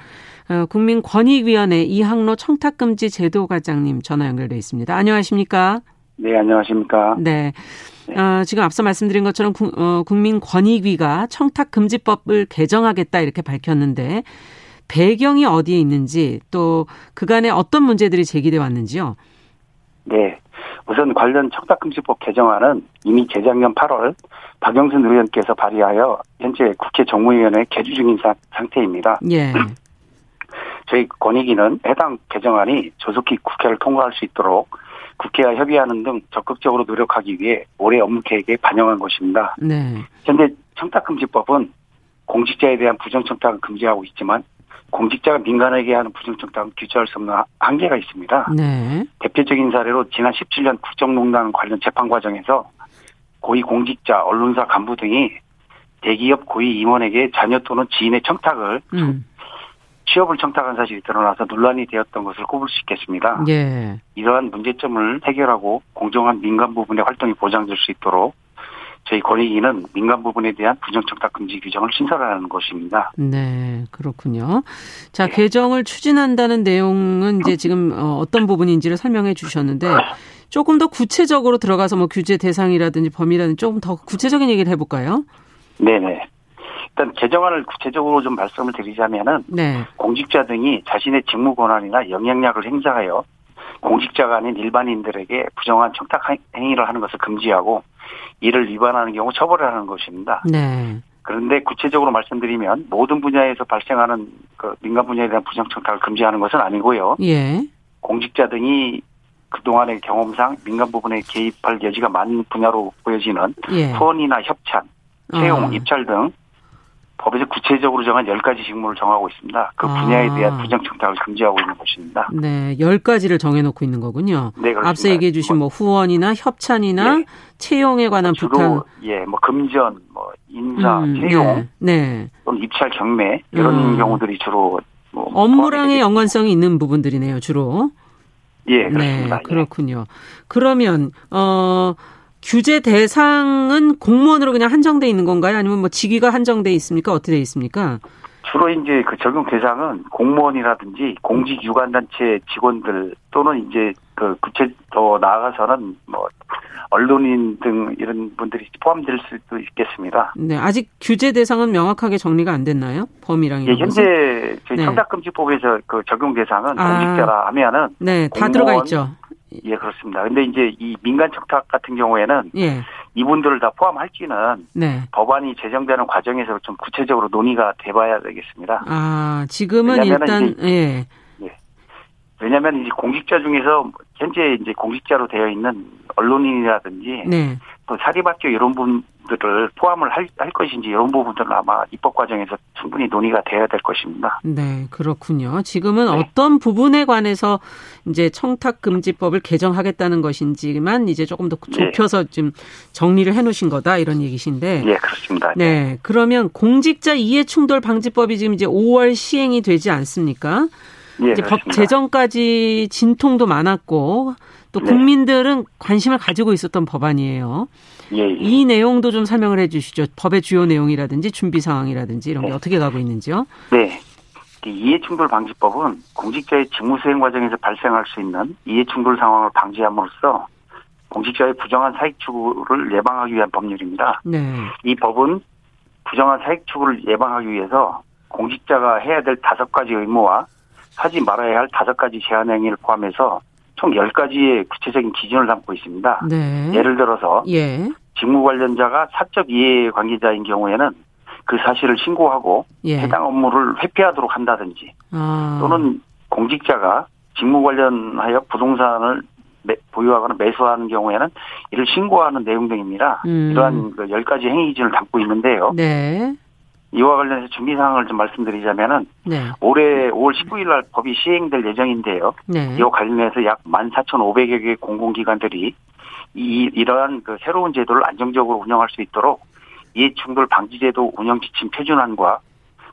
어, 국민권익위원회 이항로 청탁금지 제도과장님 전화 연결돼 있습니다. 안녕하십니까? 네, 안녕하십니까? 네. 네. 어, 지금 앞서 말씀드린 것처럼 구, 어, 국민권익위가 청탁금지법을 개정하겠다 이렇게 밝혔는데 배경이 어디에 있는지 또 그간에 어떤 문제들이 제기돼 왔는지요? 네. 우선 관련 청탁금지법 개정안은 이미 재작년 8월 박영순 의원께서 발의하여 현재 국회 정무위원회 개주 중인 사, 상태입니다. 예. 저희 권익위는 해당 개정안이 조속히 국회를 통과할 수 있도록 국회와 협의하는 등 적극적으로 노력하기 위해 올해 업무 계획에 반영한 것입니다. 네. 현재 청탁금지법은 공직자에 대한 부정청탁을 금지하고 있지만 공직자가 민간에게 하는 부정청탁은 규제할 수 없는 한계가 있습니다. 네. 대표적인 사례로 지난 17년 국정농단 관련 재판 과정에서 고위 공직자, 언론사 간부 등이 대기업 고위 임원에게 자녀 또는 지인의 청탁을 음. 취업을 청탁한 사실이 드러나서 논란이 되었던 것을 꼽을 수 있겠습니다. 예. 이러한 문제점을 해결하고 공정한 민간 부분의 활동이 보장될 수 있도록 저희 권익위는 민간 부분에 대한 부정청탁 금지 규정을 신설하는 것입니다. 네, 그렇군요. 자, 네. 개정을 추진한다는 내용은 이제 지금 어, 어떤 부분인지를 설명해 주셨는데 조금 더 구체적으로 들어가서 뭐 규제 대상이라든지 범위라든지 조금 더 구체적인 얘기를 해볼까요? 네네. 일단 개정안을 구체적으로 좀 말씀을 드리자면은 네. 공직자 등이 자신의 직무 권한이나 영향력을 행사하여 공직자가 아닌 일반인들에게 부정한 청탁 행위를 하는 것을 금지하고 이를 위반하는 경우 처벌을 하는 것입니다. 네. 그런데 구체적으로 말씀드리면 모든 분야에서 발생하는 그 민간 분야에 대한 부정 청탁을 금지하는 것은 아니고요. 예. 공직자 등이 그동안의 경험상 민간 부분에 개입할 여지가 많은 분야로 보여지는 예. 후원이나 협찬, 채용, 어. 입찰 등 법에서 구체적으로 정한 10가지 직무를 정하고 있습니다. 그 분야에 대한 아. 부정 청탁을 금지하고 있는 것입니다. 네, 10가지를 정해놓고 있는 거군요. 네, 그렇습니다. 앞서 얘기해 주신 뭐 후원이나 협찬이나 네. 채용에 관한 주로, 부탁. 예, 뭐 금전, 뭐 인사, 음, 채용, 네. 네. 또는 입찰 경매 이런 음. 경우들이 주로 뭐 업무랑의 연관성이 있는 부분들이네요, 주로. 예, 그렇습니다. 네, 그렇군요. 그러면 어 규제 대상은 공무원으로 그냥 한정돼 있는 건가요? 아니면 뭐 직위가 한정돼 있습니까? 어떻게 돼 있습니까? 주로 이제 그 적용 대상은 공무원이라든지 공직 유관 단체 직원들 또는 이제 그 구체 더 나아가서는 뭐 언론인 등 이런 분들이 포함될 수도 있겠습니다. 네, 아직 규제 대상은 명확하게 정리가 안 됐나요? 범위랑 예, 현재 저희 네. 청탁금지법에서 그 적용 대상은 아, 공직자라 하면은 네, 다 들어가 있죠. 예, 그렇습니다. 근데 이제 이 민간 청탁 같은 경우에는 예. 이분들을 다 포함할지는 네. 법안이 제정되는 과정에서 좀 구체적으로 논의가 돼봐야 되겠습니다. 아, 지금은 일단 이제, 예. 예. 왜냐하면 이제 공직자 중에서 현재 이제 공직자로 되어 있는 언론인이라든지 네. 또 사립학교 이런 분들을 포함을 할, 할 것인지 이런 부분들은 아마 입법 과정에서 충분히 논의가 돼야 될 것입니다. 네, 그렇군요. 지금은 네. 어떤 부분에 관해서 이제 청탁금지법을 개정하겠다는 것인지만 이제 조금 더 네. 좁혀서 네. 좀 정리를 해 놓으신 거다 이런 얘기신데. 네, 그렇습니다. 네, 그러면 공직자 이해충돌 방지법이 지금 이제 5월 시행이 되지 않습니까? 예, 이제 법 제정까지 진통도 많았고 또 네. 국민들은 관심을 가지고 있었던 법안이에요. 예, 예. 이 내용도 좀 설명을 해 주시죠. 법의 주요 내용이라든지 준비 상황이라든지 이런 게 네. 어떻게 가고 있는지요? 네. 이해충돌 방지법은 공직자의 직무수행 과정에서 발생할 수 있는 이해충돌 상황을 방지함으로써 공직자의 부정한 사익 추구를 예방하기 위한 법률입니다. 네. 이 법은 부정한 사익 추구를 예방하기 위해서 공직자가 해야 될 다섯 가지 의무와 하지 말아야 할 다섯 가지 제한 행위를 포함해서 총 열가지의 구체적인 기준을 담고 있습니다. 네. 예를 들어서 예. 직무 관련자가 사적 이해 관계자인 경우에는 그 사실을 신고하고 예. 해당 업무를 회피하도록 한다든지 아. 또는 공직자가 직무 관련하여 부동산을 보유하거나 매수하는 경우에는 이를 신고하는 내용 등입니다. 음. 이러한 그 10가지 행위 기준을 담고 있는데요. 네. 이와 관련해서 준비 사항을 좀 말씀드리자면은 네. 올해 5월 19일 날 법이 시행될 예정인데요. 네. 이와 관련해서 약 14,500여 개의 공공기관들이 이, 이러한 그 새로운 제도를 안정적으로 운영할 수 있도록 이해충돌 방지제도 운영 지침 표준안과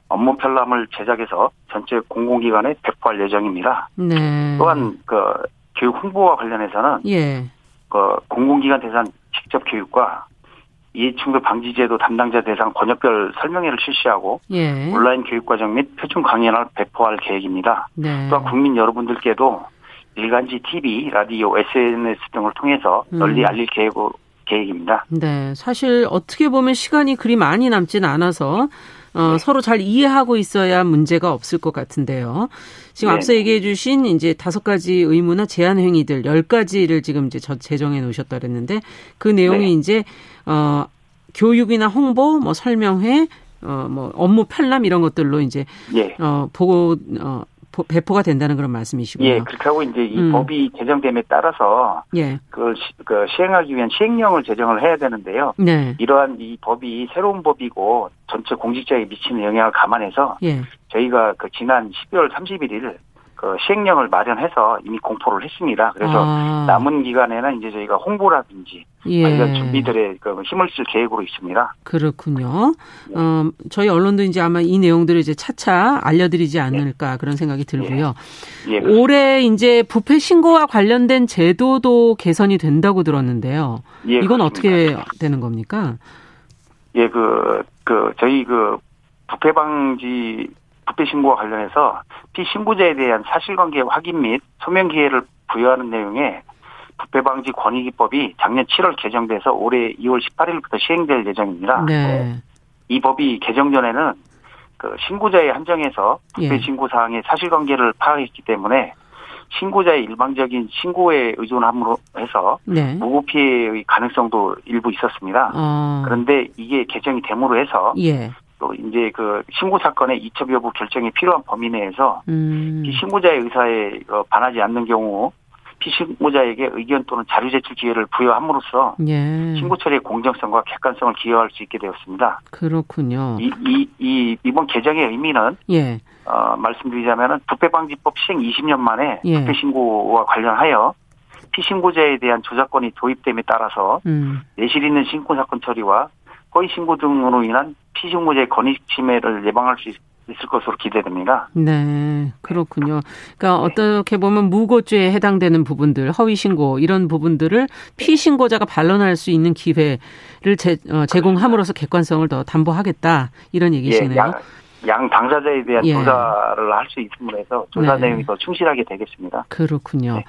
업무 편람을 제작해서 전체 공공기관에 배포할 예정입니다. 네. 또한 그 교육 홍보와 관련해서는 예. 그 공공기관 대상 직접 교육과 이해충돌 방지제도 담당자 대상 번역별 설명회를 실시하고 예. 온라인 교육과정 및 표준 강연을 배포할 계획입니다. 네. 또한 국민 여러분들께도 일간지 TV, 라디오, SNS 등을 통해서 널리 음. 알릴 계획, 계획입니다. 네, 사실 어떻게 보면 시간이 그리 많이 남지는 않아서 어, 네. 서로 잘 이해하고 있어야 문제가 없을 것 같은데요. 지금 네. 앞서 얘기해 주신 이제 다섯 가지 의무나 제한 행위들 열 가지를 지금 이제 제정해 놓으셨다 그랬는데 그 내용이 네. 이제 어 교육이나 홍보, 뭐 설명회, 어 뭐 업무 편람 이런 것들로 이제 예. 어 보고 어 배포가 된다는 그런 말씀이시고요. 예, 그렇게 하고 이제 이 음. 법이 제정됨에 따라서 예. 그, 시, 그 시행하기 위한 시행령을 제정을 해야 되는데요. 네. 이러한 이 법이 새로운 법이고 전체 공직자에 미치는 영향을 감안해서 예. 저희가 그 지난 12월 31일 그 시행령을 마련해서 이미 공포를 했습니다. 그래서 아. 남은 기간에는 이제 저희가 홍보라든지 예. 관련 준비들에 그 힘을 쓸 계획으로 있습니다. 그렇군요. 네. 어, 저희 언론도 이제 아마 이 내용들을 이제 차차 알려드리지 않을까 네. 그런 생각이 들고요. 예. 예, 올해 이제 부패 신고와 관련된 제도도 개선이 된다고 들었는데요. 예, 이건 그렇습니다. 어떻게 되는 겁니까? 예, 그, 그, 저희 그 부패 방지 부패 신고와 관련해서 피신고자에 대한 사실관계 확인 및 소명 기회를 부여하는 내용의 부패 방지 권익위법이 작년 7월 개정돼서 올해 2월 18일부터 시행될 예정입니다. 네. 이 법이 개정 전에는 그 신고자의 한정에서 부패 예. 신고 사항의 사실관계를 파악했기 때문에 신고자의 일방적인 신고에 의존함으로 해서 네. 무고 피해의 가능성도 일부 있었습니다. 어. 그런데 이게 개정이 됨으로 해서 예. 또 이제 그 신고 사건의 이첩 여부 결정이 필요한 범위 내에서 음. 피신고자의 의사에 어, 반하지 않는 경우 피신고자에게 의견 또는 자료 제출 기회를 부여함으로써 예. 신고 처리의 공정성과 객관성을 기여할 수 있게 되었습니다. 그렇군요. 이, 이, 이 이번 개정의 의미는 예. 어, 말씀드리자면은 부패방지법 시행 20년 만에 예. 부패 신고와 관련하여 피신고자에 대한 조작권이 도입됨에 따라서 음. 내실 있는 신고 사건 처리와 허위 신고 등으로 인한 피신고자의 권익 침해를 예방할 수 있을 것으로 기대됩니다. 네, 그렇군요. 그러니까 네. 어떻게 보면 무고죄에 해당되는 부분들, 허위 신고 이런 부분들을 피신고자가 반론할 수 있는 기회를 제, 어, 제공함으로써 객관성을 더 담보하겠다 이런 얘기시네요. 예, 양, 양 당사자에 대한 예. 조사를 할 수 있음으로 해서 조사 네. 내용이 더 충실하게 되겠습니다. 그렇군요. 네.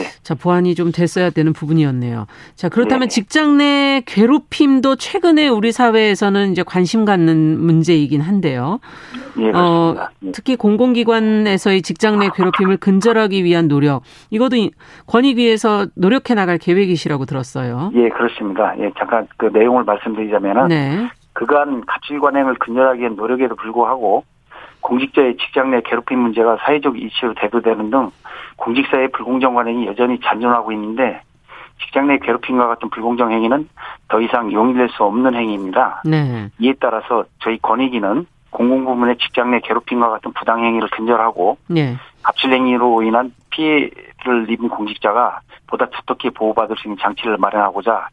네. 자, 보완이 좀 됐어야 되는 부분이었네요. 자, 그렇다면 네. 직장 내 괴롭힘도 최근에 우리 사회에서는 이제 관심 갖는 문제이긴 한데요. 예, 어, 네. 특히 공공기관에서의 직장 내 괴롭힘을 근절하기 위한 노력, 이것도 권익위에서 노력해 나갈 계획이시라고 들었어요. 예, 그렇습니다. 예, 잠깐 그 내용을 말씀드리자면은 네. 그간 갑질 관행을 근절하기 위한 노력에도 불구하고 공직자의 직장 내 괴롭힘 문제가 사회적 이슈로 대두되는 등 공직사의 불공정 관행이 여전히 잔존하고 있는데 직장 내 괴롭힘과 같은 불공정 행위는 더 이상 용인될 수 없는 행위입니다. 네. 이에 따라서 저희 권익위는 공공부문의 직장 내 괴롭힘과 같은 부당행위를 근절하고 네. 갑질 행위로 인한 피해를 입은 공직자가 보다 두텁게 보호받을 수 있는 장치를 마련하고자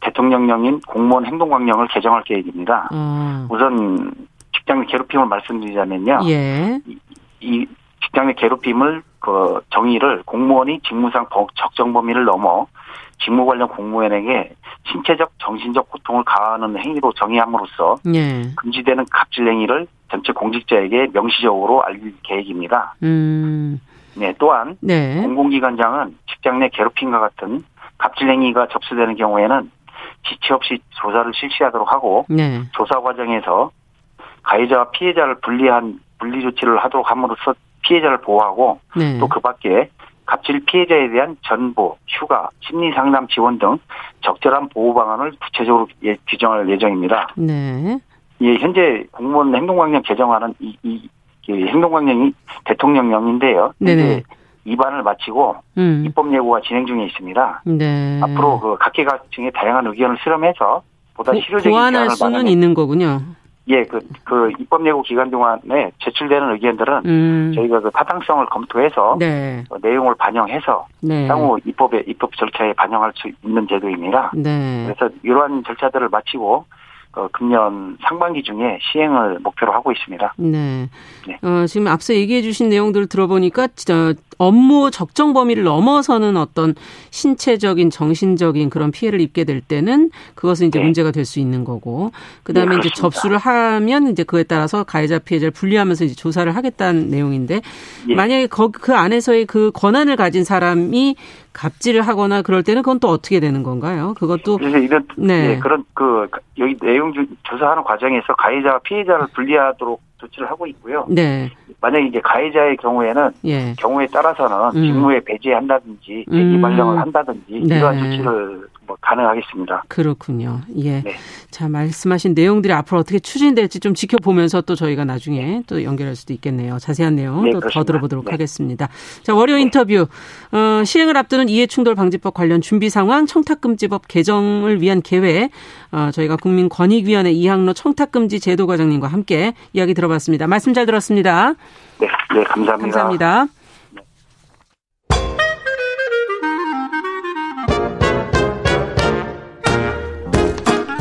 대통령령인 공무원 행동강령을 개정할 계획입니다. 음. 우선 직장 내 괴롭힘을 말씀드리자면요. 예. 이, 이 직장 내 괴롭힘을 그 정의를 공무원이 직무상 적정 범위를 넘어 직무 관련 공무원에게 신체적, 정신적 고통을 가하는 행위로 정의함으로써 예. 금지되는 갑질 행위를 전체 공직자에게 명시적으로 알릴 계획입니다. 음. 네, 또한 네. 공공기관장은 직장 내 괴롭힘과 같은 갑질 행위가 접수되는 경우에는 지체 없이 조사를 실시하도록 하고 네. 조사 과정에서 가해자와 피해자를 분리한 분리 조치를 하도록 함으로써 피해자를 보호하고 네. 또그 밖에 갑질 피해자에 대한 전보, 휴가, 심리 상담 지원 등 적절한 보호 방안을 구체적으로 예, 규정할 예정입니다. 네. 예, 현재 공무원 행동강령 개정안은 이, 이, 이 행동강령이 대통령령인데요. 네 입안을 마치고 음. 입법 예고가 진행 중에 있습니다. 네. 앞으로 그 각계각층의 다양한 의견을 수렴해서 보다 실효적인 보완할 수는 있는 거군요. 예, 그, 그 입법 예고 기간 동안에 제출되는 의견들은 음. 저희가 그 타당성을 검토해서 네. 어, 내용을 반영해서 네. 향후 입법에 입법 절차에 반영할 수 있는 제도입니다. 네. 그래서 이러한 절차들을 마치고 어, 금년 상반기 중에 시행을 목표로 하고 있습니다. 네. 네. 어, 지금 앞서 얘기해 주신 내용들을 들어보니까 저, 업무 적정 범위를 넘어서는 어떤 신체적인 정신적인 그런 피해를 입게 될 때는 그것은 이제 네. 문제가 될 수 있는 거고 그다음에 네, 이제 접수를 하면 이제 그에 따라서 가해자 피해자를 분리하면서 이제 조사를 하겠다는 내용인데 예. 만약에 그, 그 안에서의 그 권한을 가진 사람이 갑질을 하거나 그럴 때는 그건 또 어떻게 되는 건가요? 그것도 그래서 이런 네. 네 그런 그 여기 내용 조사하는 과정에서 가해자와 피해자를 분리하도록 조치를 하고 있고요. 네. 만약에 이제 가해자의 경우에는 예. 경우에 따라서는 음. 직무에 배제한다든지 대기 음. 발령을 한다든지 네. 이러한 조치를 뭐 가능하겠습니다. 그렇군요. 예. 네. 자 말씀하신 내용들이 앞으로 어떻게 추진될지 좀 지켜보면서 또 저희가 나중에 또 연결할 수도 있겠네요. 자세한 내용 네, 또더 들어보도록 네. 하겠습니다. 자 월요 네. 인터뷰 어, 시행을 앞두는 이해충돌 방지법 관련 준비 상황, 청탁금지법 개정을 위한 계획 어, 저희가 국민권익위원회 이항로 청탁금지 제도 과장님과 함께 이야기 들어봤습니다. 말씀 잘 들었습니다. 네, 네 감사합니다. 감사합니다.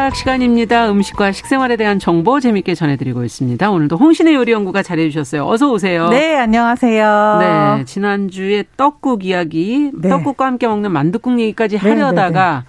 식탁 시간입니다. 음식과 식생활에 대한 정보 재밌게 전해드리고 있습니다. 오늘도 홍신의 요리연구가 잘해주셨어요. 어서 오세요. 네, 안녕하세요. 네, 지난주에 떡국 이야기, 네. 떡국과 함께 먹는 만두국 얘기까지 네, 하려다가 네, 네.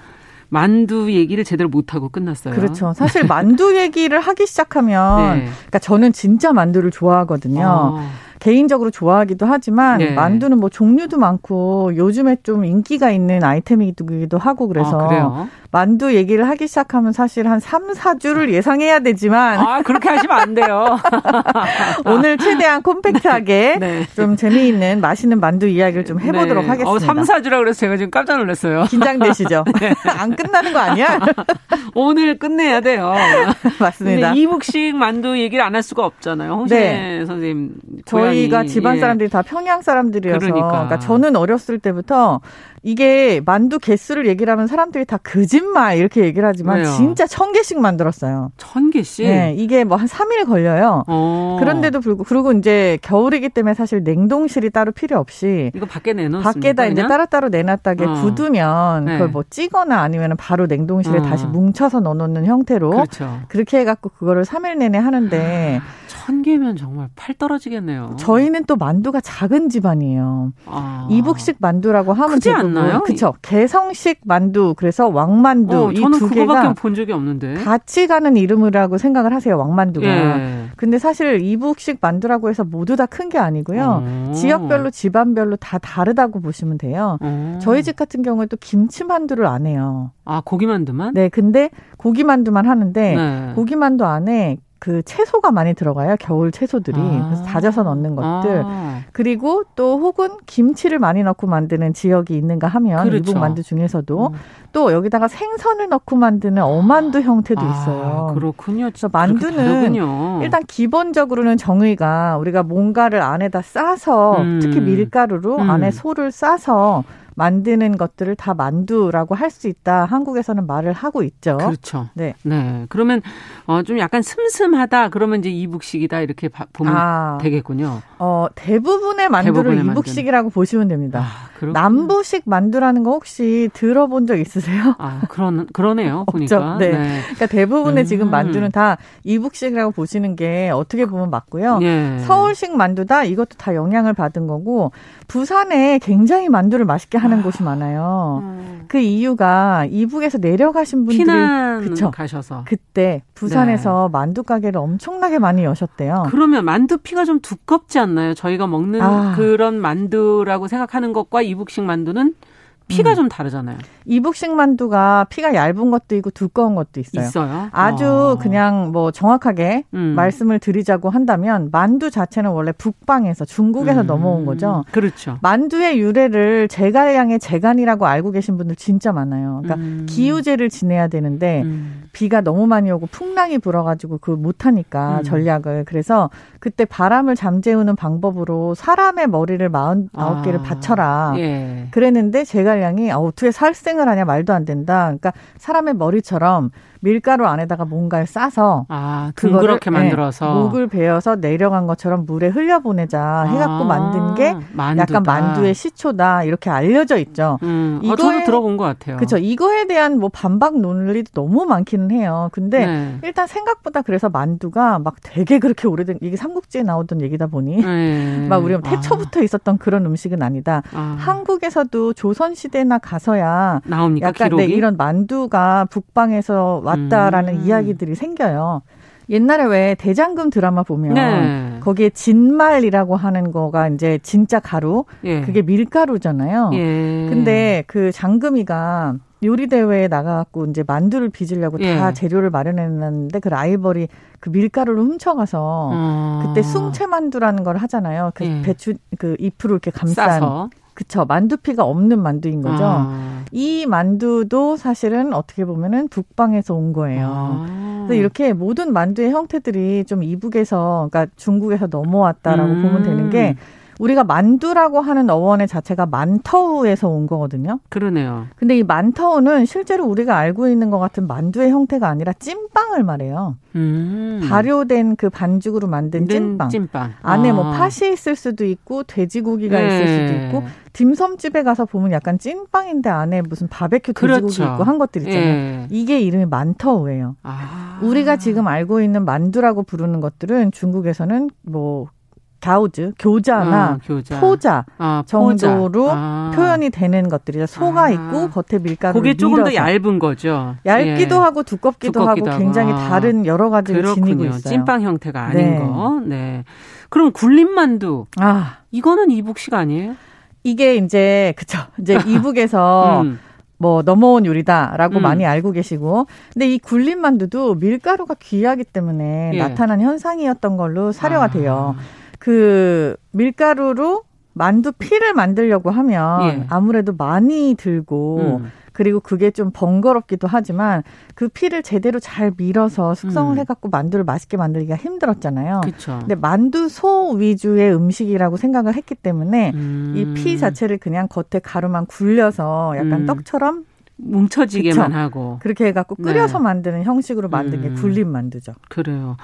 만두 얘기를 제대로 못하고 끝났어요. 그렇죠. 사실 만두 얘기를 하기 시작하면, 네. 그러니까 저는 진짜 만두를 좋아하거든요. 어. 개인적으로 좋아하기도 하지만 네. 만두는 뭐 종류도 많고 요즘에 좀 인기가 있는 아이템이기도 하고 그래서 아, 만두 얘기를 하기 시작하면 사실 한 3, 4주를 예상해야 되지만 아, 그렇게 하시면 안 돼요. 오늘 최대한 콤팩트하게 네. 좀 재미있는 맛있는 만두 이야기를 좀 해보도록 네. 하겠습니다. 어, 3, 4주라 그래서 제가 지금 깜짝 놀랐어요. 긴장되시죠? 네. 안 끝나는 거 아니야? 오늘 끝내야 돼요. 맞습니다. 이북식 만두 얘기를 안 할 수가 없잖아요. 홍신혜 네. 선생님. 저희 가 집안 예. 사람들이 예. 다 평양 사람들이어서 그러니까. 그러니까 저는 어렸을 때부터 이게 만두 개수를 얘기를 하면 사람들이 다 거짓말 이렇게 얘기를 하지만 왜요? 진짜 천 개씩 만들었어요. 천 개씩? 네, 이게 뭐 한 3일 걸려요. 어. 그런데도 불구하고 그리고 이제 겨울이기 때문에 사실 냉동실이 따로 필요 없이 이거 밖에 내놓 밖에다 그냥? 이제 따로따로 내놨다게 어. 굳으면 네. 그걸 뭐 찌거나 아니면 바로 냉동실에 어. 다시 뭉쳐서 넣어놓는 형태로 그렇죠. 그렇게 해갖고 그거를 3일 내내 하는데 천 개면 정말 팔 떨어지겠네요. 저희는 또 만두가 작은 집안이에요. 아. 이북식 만두라고 하면 크지 않나요? 그렇죠. 개성식 만두 그래서 왕만두 어, 이두 개가 본 적이 없는데 같이 가는 이름이라고 생각을 하세요. 왕만두가. 예. 근데 사실 이북식 만두라고 해서 모두 다 큰 게 아니고요. 오. 지역별로 집안별로 다 다르다고 보시면 돼요. 오. 저희 집 같은 경우에 또 김치 만두를 안 해요. 아 고기 만두만? 네, 근데 고기 만두만 하는데 네. 고기 만두 안에 그 채소가 많이 들어가요. 겨울 채소들이. 아. 그래서 다져서 넣는 것들. 아. 그리고 또 혹은 김치를 많이 넣고 만드는 지역이 있는가 하면 그렇죠. 이북 만두 중에서도 음. 또 여기다가 생선을 넣고 만드는 어만두 형태도 아, 있어요. 아, 그렇군요. 그래서 만두는 일단 기본적으로는 정의가 우리가 뭔가를 안에다 싸서 음. 특히 밀가루로 음. 안에 소를 싸서 만드는 것들을 다 만두라고 할 수 있다. 한국에서는 말을 하고 있죠. 그렇죠. 네. 네. 그러면 어, 좀 약간 슴슴하다. 그러면 이제 이북식이다 이렇게 보면 아, 되겠군요. 어, 대부분의 만두를 대부분의 이북식이라고 만두는. 보시면 됩니다. 아, 남부식 만두라는 거 혹시 들어본 적 있으세요? 아, 그런 그러네요. 보니까. 네. 네. 그러니까 대부분의 음. 지금 만두는 다 이북식이라고 보시는 게 어떻게 보면 맞고요. 예. 서울식 만두다 이것도 다 영향을 받은 거고 부산에 굉장히 만두를 맛있게 하는 아. 곳이 많아요. 음. 그 이유가 이북에서 내려가신 분들이 그쵸? 가셔서 그때 부산에서 네. 만두 가게를 엄청나게 많이 여셨대요. 그러면 만두 피가 좀 두껍지 않나요? 저희가 먹는 아. 그런 만두라고 생각하는 것과 이북식 만두는 피가 음. 좀 다르잖아요. 이북식 만두가 피가 얇은 것도 있고 두꺼운 것도 있어요. 있어요? 아주 어. 그냥 뭐 정확하게 음. 말씀을 드리자고 한다면 만두 자체는 원래 북방에서 중국에서 음. 넘어온 거죠. 그렇죠. 만두의 유래를 제갈량의 제간이라고 알고 계신 분들 진짜 많아요. 그러니까 음. 기우제를 지내야 되는데 음. 비가 너무 많이 오고 풍랑이 불어가지고 그 못하니까 음. 전략을 그래서 그때 바람을 잠재우는 방법으로 사람의 머리를 마흔 아홉 개를 아. 받쳐라. 예. 그랬는데 제갈 아, 어떻게 살생 살생을 하냐 말도 안 된다. 그러니까 사람의 머리처럼 밀가루 안에다가 뭔가를 싸서 아, 그렇게 네, 만들어서 네, 목을 베어서 내려간 것처럼 물에 흘려 보내자 해갖고 아, 만든 게 만두다. 약간 만두의 시초다 이렇게 알려져 있죠. 음, 어, 이거에 어, 들어본 것 같아요. 그렇죠. 이거에 대한 뭐 반박 논리도 너무 많기는 해요. 근데 네. 일단 생각보다 그래서 만두가 막 되게 그렇게 오래된 이게 삼국지에 나오던 얘기다 보니 네. 막 우리가 태초부터 아. 있었던 그런 음식은 아니다. 아. 한국에서도 조선 시대나 가서야 나옵니까 약간 네, 이런 만두가 북방에서 왔다라는 음. 이야기들이 생겨요. 옛날에 왜 대장금 드라마 보면 네. 거기에 진말이라고 하는 거가 이제 진짜 가루 예. 그게 밀가루잖아요. 예. 근데 그 장금이가 요리 대회에 나가갖고 이제 만두를 빚으려고 예. 다 재료를 마련했는데 그 라이벌이 그 밀가루를 훔쳐가서 어. 그때 숭채 만두라는 걸 하잖아요. 그 예. 배추 그 잎으로 이렇게 감싼 싸서. 그쵸. 만두피가 없는 만두인 거죠. 아. 이 만두도 사실은 어떻게 보면은 북방에서 온 거예요. 아. 그래서 이렇게 모든 만두의 형태들이 좀 이북에서, 그러니까 중국에서 넘어왔다라고 음. 보면 되는 게 우리가 만두라고 하는 어원의 자체가 만터우에서 온 거거든요. 그러네요. 근데 이 만터우는 실제로 우리가 알고 있는 것 같은 만두의 형태가 아니라 찐빵을 말해요. 음. 발효된 그 반죽으로 만든 찐빵. 찐빵. 안에 뭐 아. 뭐 팥이 있을 수도 있고 돼지고기가 네. 있을 수도 있고 딤섬집에 가서 보면 약간 찐빵인데 안에 무슨 바베큐 돼지고기 그렇죠. 있고 한 것들 있잖아요. 네. 이게 이름이 만터우예요. 아. 우리가 지금 알고 있는 만두라고 부르는 것들은 중국에서는 뭐 가우즈, 교자나 어, 교자. 포자 아, 정도로 아. 표현이 되는 것들이죠. 소가 아. 있고 겉에 밀가루 그게 조금 더 얇은 거죠. 얇기도 예. 하고 두껍기도, 두껍기도, 하고 굉장히. 다른 여러 가지를 그렇군요. 지니고 있어요. 찐빵 형태가 아닌 네. 거. 네. 그럼 굴림만두. 아, 이거는 이북식 아니에요? 이게 이제 그쵸. 이제 이북에서 음. 뭐 넘어온 요리다라고 음. 많이 알고 계시고 근데 이 굴림 만두도 밀가루가 귀하기 때문에 예. 나타난 현상이었던 걸로 사료가 아. 돼요. 그 밀가루로 만두 피를 만들려고 하면 예. 아무래도 많이 들고 음. 그리고 그게 좀 번거롭기도 하지만 그 피를 제대로 잘 밀어서 숙성을 음. 해갖고 만두를 맛있게 만들기가 힘들었잖아요. 그쵸. 근데 만두 소 위주의 음식이라고 생각을 했기 때문에 음. 이피 자체를 그냥 겉에 가루만 굴려서 약간 음. 떡처럼 뭉쳐지게만 그쵸? 하고 그렇게 해갖고 끓여서 네. 만드는 형식으로 만든 게 음. 굴림 만두죠. 그래요.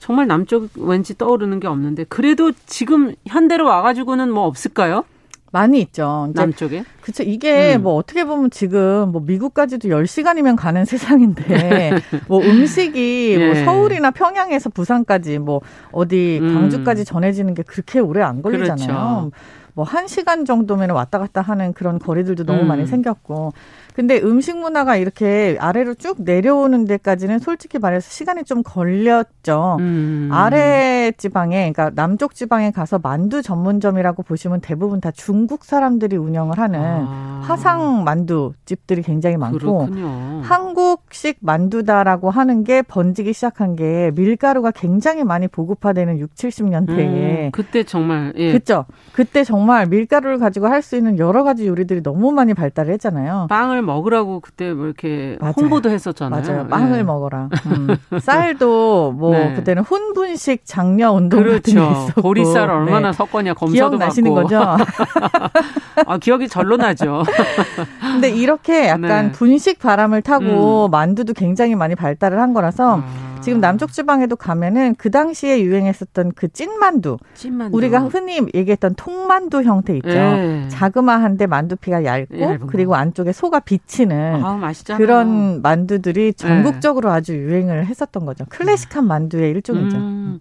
정말 남쪽 왠지 떠오르는 게 없는데 그래도 지금 현대로 와가지고는 뭐 없을까요? 많이 있죠. 남쪽에? 그쵸. 이게 음. 뭐 어떻게 보면 지금 뭐 미국까지도 10시간이면 가는 세상인데 뭐 음식이 뭐 예. 뭐 서울이나 평양에서 부산까지 뭐 어디 음. 광주까지 전해지는 게 그렇게 오래 안 걸리잖아요. 그렇죠. 뭐 1시간 정도면 왔다 갔다 하는 그런 거리들도 너무 음. 많이 생겼고 근데 음식 문화가 이렇게 아래로 쭉 내려오는 데까지는 솔직히 말해서 시간이 좀 걸렸죠. 음. 아래 지방에, 그러니까 남쪽 지방에 가서 만두 전문점이라고 보시면 대부분 다 중국 사람들이 운영을 하는 아. 화상 만두 집들이 굉장히 많고 그렇군요. 한국 한국식 만두다라고 하는 게 번지기 시작한 게 밀가루가 굉장히 많이 보급화되는 6, 70년대에 음, 그때 정말 예. 그죠. 그때 정말 밀가루를 가지고 할 수 있는 여러 가지 요리들이 너무 많이 발달을 했잖아요. 빵을 먹으라고 그때 뭐 이렇게 맞아요. 홍보도 했었잖아요. 맞아요. 빵을 예. 먹어라. 음. 쌀도 뭐 네. 그때는 혼분식 장려 운동 그렇죠. 같은 게 있었고 보리쌀 얼마나 네. 섞었냐 검사도 기억나시는 받고. 거죠? 아, 기억이 절로 나죠. 근데 이렇게 약간 네. 분식 바람을 타고 음. 만두도 굉장히 많이 발달을 한 거라서 아. 지금 남쪽 지방에도 가면은 그 당시에 유행했었던 그 찐만두, 찐만두. 우리가 흔히 얘기했던 통만두 형태 있죠. 네. 자그마한데 만두피가 얇고 그리고 안쪽에 소가 비치는 아, 그런 만두들이 전국적으로 네. 아주 유행을 했었던 거죠. 클래식한 만두의 일종이죠. 음.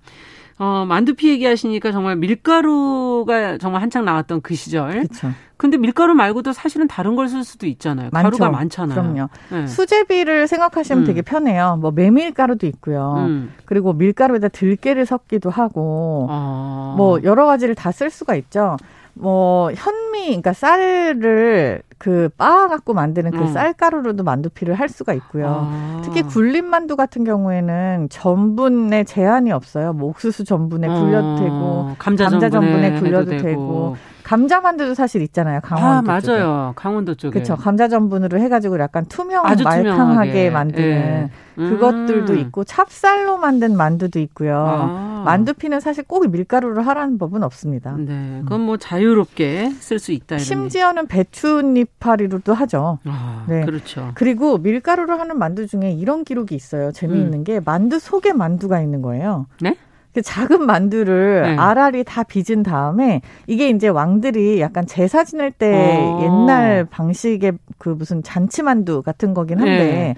어, 만두피 얘기하시니까 정말 밀가루가 정말 한창 나왔던 그 시절. 그렇죠. 근데 밀가루 말고도 사실은 다른 걸 쓸 수도 있잖아요. 많죠. 가루가 많잖아요. 그럼요. 네. 수제비를 생각하시면 음. 되게 편해요. 뭐 메밀가루도 있고요. 음. 그리고 밀가루에다 들깨를 섞기도 하고 아. 뭐 여러 가지를 다 쓸 수가 있죠. 뭐 현미, 그러니까 쌀을 그 빻아 갖고 만드는 그 음. 쌀가루로도 만두피를 할 수가 있고요. 아. 특히 굴린 만두 같은 경우에는 전분에 제한이 없어요. 뭐 옥수수 전분에 굴려도 어. 되고 감자, 감자 전분에 굴려도 되고. 되고. 감자 만두도 사실 있잖아요. 강원도 아, 맞아요. 쪽에. 강원도 쪽에. 그렇죠. 감자 전분으로 해가지고 약간 투명, 말캉하게. 만드는 예. 음. 그것들도 있고 찹쌀로 만든 만두도 있고요. 아. 만두피는 사실 꼭 밀가루를 하라는 법은 없습니다. 네, 그건 뭐 자유롭게 쓸 수 있다. 심지어는 배추잎파리로도 하죠. 아, 네, 그렇죠. 그리고 밀가루로 하는 만두 중에 이런 기록이 있어요. 재미있는 음. 게 만두 속에 만두가 있는 거예요. 네? 그 작은 만두를 네. 알알이 다 빚은 다음에 이게 이제 왕들이 약간 제사 지낼 때 어. 옛날 방식의 그 무슨 잔치 만두 같은 거긴 한데 네.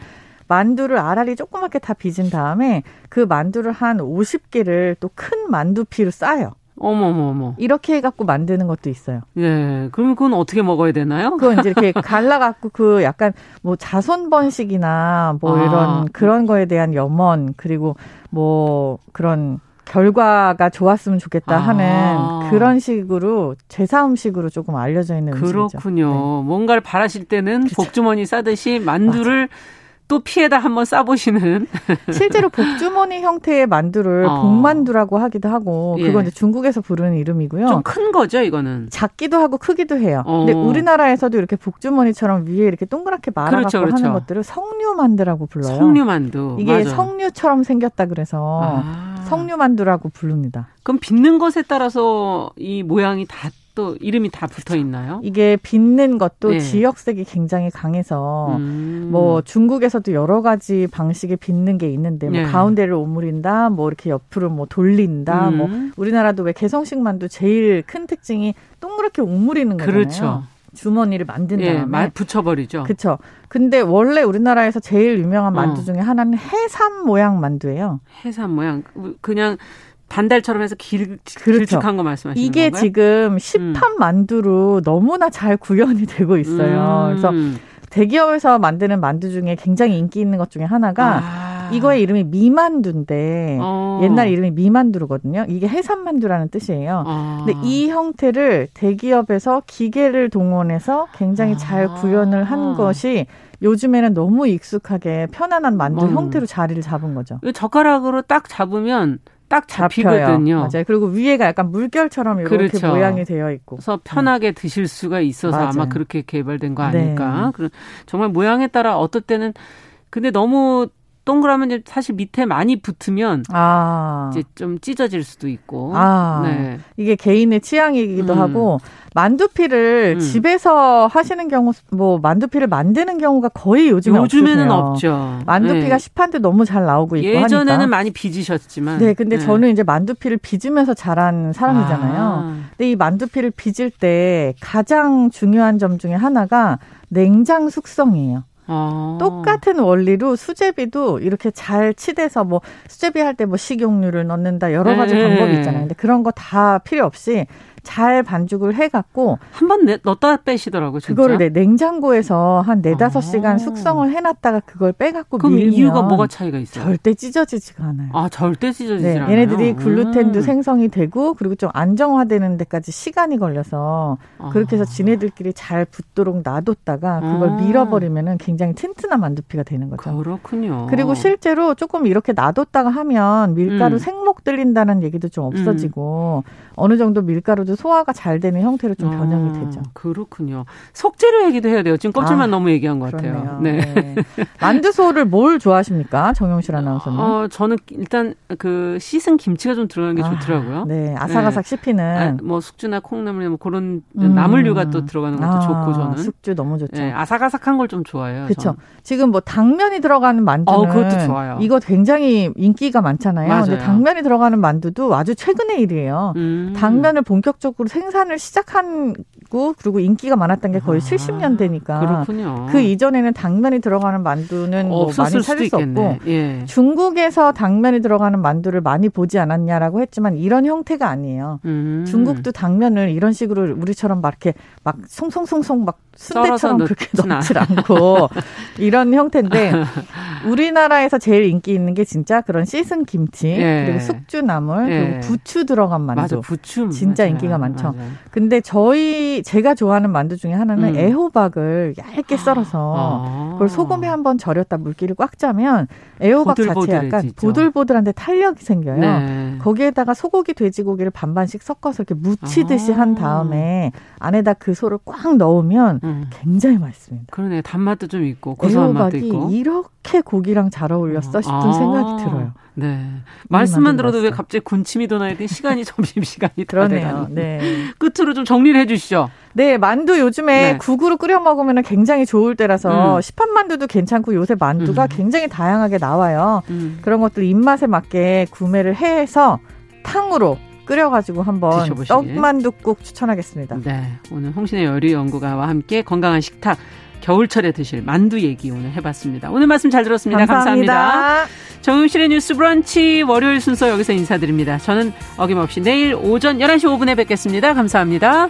만두를 알알이 조그맣게 다 빚은 다음에 그 만두를 한 50개를 또 큰 만두피로 싸요. 어머머머. 이렇게 해갖고 만드는 것도 있어요. 예. 그럼 그건 어떻게 먹어야 되나요? 그건 이제 이렇게 갈라갖고 그 약간 뭐 자손 번식이나 뭐 아. 이런 그런 거에 대한 염원 그리고 뭐 그런 결과가 좋았으면 좋겠다 아. 하는 그런 식으로 제사 음식으로 조금 알려져 있는 그렇군요. 음식이죠. 네. 뭔가를 바라실 때는 그렇죠. 복주머니 싸듯이 만두를 맞아. 또 피에다 한번 싸보시는. 실제로 복주머니 형태의 만두를 어. 복만두라고 하기도 하고 예. 그건 이제 중국에서 부르는 이름이고요. 좀 큰 거죠, 이거는. 작기도 하고 크기도 해요. 어. 근데 우리나라에서도 이렇게 복주머니처럼 위에 이렇게 동그랗게 말아갖고 그렇죠, 그렇죠. 하는 것들을 성류만두라고 불러요. 성류만두. 이게 맞아. 성류처럼 생겼다 그래서 아. 성류만두라고 부릅니다. 그럼 빚는 것에 따라서 이 모양이 다 또 이름이 다 붙어 있나요? 이게 빚는 것도 네. 지역색이 굉장히 강해서 음. 뭐 중국에서도 여러 가지 방식의 빚는 게 있는데 뭐 네. 가운데를 오므린다, 뭐 이렇게 옆으로 뭐 돌린다, 음. 뭐 우리나라도 왜 개성식 만두 제일 큰 특징이 동그랗게 오므리는 거잖아요. 그렇죠. 주머니를 만든 예, 다음에 예, 붙여버리죠. 그렇죠. 근데 원래 우리나라에서 제일 유명한 만두 어. 중에 하나는 해삼 모양 만두예요. 해삼 모양 그냥 반달처럼 해서 길, 그렇죠. 길쭉한 거 말씀하시는 이게 건가요? 지금 시판 음. 만두로 너무나 잘 구현이 되고 있어요. 음. 그래서 대기업에서 만드는 만두 중에 굉장히 인기 있는 것 중에 하나가 아. 이거의 이름이 미만두인데 어. 옛날 이름이 미만두거든요. 이게 해산만두라는 뜻이에요. 아. 근데 이 형태를 대기업에서 기계를 동원해서 굉장히 잘 아. 구현을 한 것이 요즘에는 너무 익숙하게 편안한 만두 음. 형태로 자리를 잡은 거죠. 젓가락으로 딱 잡으면 딱 잡히거든요. 맞아요. 그리고 위에가 약간 물결처럼 이렇게 그렇죠. 모양이 되어 있고. 그래서 편하게 네. 드실 수가 있어서 맞아요. 아마 그렇게 개발된 거 아닐까. 네. 정말 모양에 따라 어떨 때는 근데 너무 동그라면 사실 밑에 많이 붙으면 아. 이제 좀 찢어질 수도 있고. 아. 네. 이게 개인의 취향이기도 음. 하고 만두피를 음. 집에서 하시는 경우 뭐 만두피를 만드는 경우가 거의 요즘에 요즘에는 없으세요. 없죠. 만두피가 네. 시판때 너무 잘 나오고 있고 예전에는 하니까. 많이 빚으셨지만. 네, 근데 네. 저는 이제 만두피를 빚으면서 자란 사람이잖아요. 아. 근데 이 만두피를 빚을 때 가장 중요한 점 중에 하나가 냉장 숙성이에요. 아. 똑같은 원리로 수제비도 이렇게 잘 치대서 뭐 수제비 할 때 뭐 식용유를 넣는다 여러 가지 네. 방법이 있잖아요. 근데 그런 거 다 필요 없이 잘 반죽을 해갖고 한 번 넣었다 빼시더라고요. 진짜? 그거를 네, 냉장고에서 한 네다섯 시간 아. 숙성을 해놨다가 그걸 빼갖고 그럼 밀면 이유가 뭐가 차이가 있어요? 절대 찢어지지가 않아요. 아 절대 찢어지지 네, 않아요. 얘네들이 글루텐도 음. 생성이 되고 그리고 좀 안정화되는 데까지 시간이 걸려서 아. 그렇게 해서 지네들끼리 잘 붙도록 놔뒀다가 그걸 아. 밀어버리면은 굉장히 튼튼한 만두피가 되는 거죠. 그렇군요. 그리고 실제로 조금 이렇게 놔뒀다가 하면 밀가루 음. 생목 들린다는 얘기도 좀 없어지고 음. 어느 정도 밀가루도 소화가 잘 되는 형태로 좀 변형이 아, 되죠. 그렇군요. 속재료 얘기도 해야 돼요. 지금 껍질만 아, 너무 얘기한 것 그렇네요. 같아요. 네. 네. 만두소를 뭘 좋아하십니까? 정용실 아나운서는? 어, 저는 일단 그 씻은 김치가 좀 들어가는 게 아, 좋더라고요. 네. 아삭아삭 네. 씹히는. 아, 뭐 숙주나 콩나물 뭐 그런 음. 나물류가 또 들어가는 것도 아, 좋고 저는. 숙주 너무 좋죠. 네, 아삭아삭한 걸 좀 좋아해요. 그렇죠. 지금 뭐 당면이 들어가는 만두는 어, 그것도 좋아요. 이거 굉장히 인기가 많잖아요. 맞아요. 근데 당면이 들어가는 만두도 아주 최근의 일이에요. 음. 당면을 본격 적으로 생산을 시작한 고 그리고 인기가 많았던 게 거의 아, 70년대니까 그렇군요. 그 이전에는 당면이 들어가는 만두는 뭐 많이 찾을 수 없고 예. 중국에서 당면이 들어가는 만두를 많이 보지 않았냐라고 했지만 이런 형태가 아니에요. 음. 중국도 당면을 이런 식으로 우리처럼 막 이렇게 막 송송송송 막 순대처럼 그렇게 넣지 않고 이런 형태인데 우리나라에서 제일 인기 있는 게 진짜 그런 씻은 김치 예. 그리고 숙주나물 예. 그리고 부추 들어간 만두 맞아, 부추 진짜 맞아요. 인기가 많죠. 맞아요. 근데 저희 제가 좋아하는 만두 중에 하나는 음. 애호박을 얇게 썰어서 아. 그걸 소금에 한번 절였다 물기를 꽉 짜면 애호박 자체 약간 보들보들한데 탄력이 생겨요. 네. 거기에다가 소고기 돼지고기를 반반씩 섞어서 이렇게 무치듯이 아. 한 다음에 안에다 그 소를 꽉 넣으면 음. 굉장히 맛있습니다. 그러네 단맛도 좀 있고 고소한 맛도 있고 이렇게 고기랑 잘 어울렸어 싶은 아. 생각이 들어요. 네. 말씀만 들어도 왜 갑자기 군침이 도나야 돼? 시간이 점심 시간이 그러네요. 네. 끝으로 좀 정리를 해 주시죠. 네, 만두 요즘에 네. 국으로 끓여 먹으면 굉장히 좋을 때라서 음. 시판 만두도 괜찮고 요새 만두가 음. 굉장히 다양하게 나와요. 음. 그런 것들 입맛에 맞게 구매를 해서 탕으로 끓여가지고 한번 드셔보시길. 떡만둣국 추천하겠습니다. 네, 오늘 홍신의 요리 연구가와 함께 건강한 식탁 겨울철에 드실 만두 얘기 오늘 해봤습니다. 오늘 말씀 잘 들었습니다. 감사합니다. 감사합니다. 정용실의 뉴스 브런치 월요일 순서 여기서 인사드립니다. 저는 어김없이 내일 오전 11시 5분에 뵙겠습니다. 감사합니다.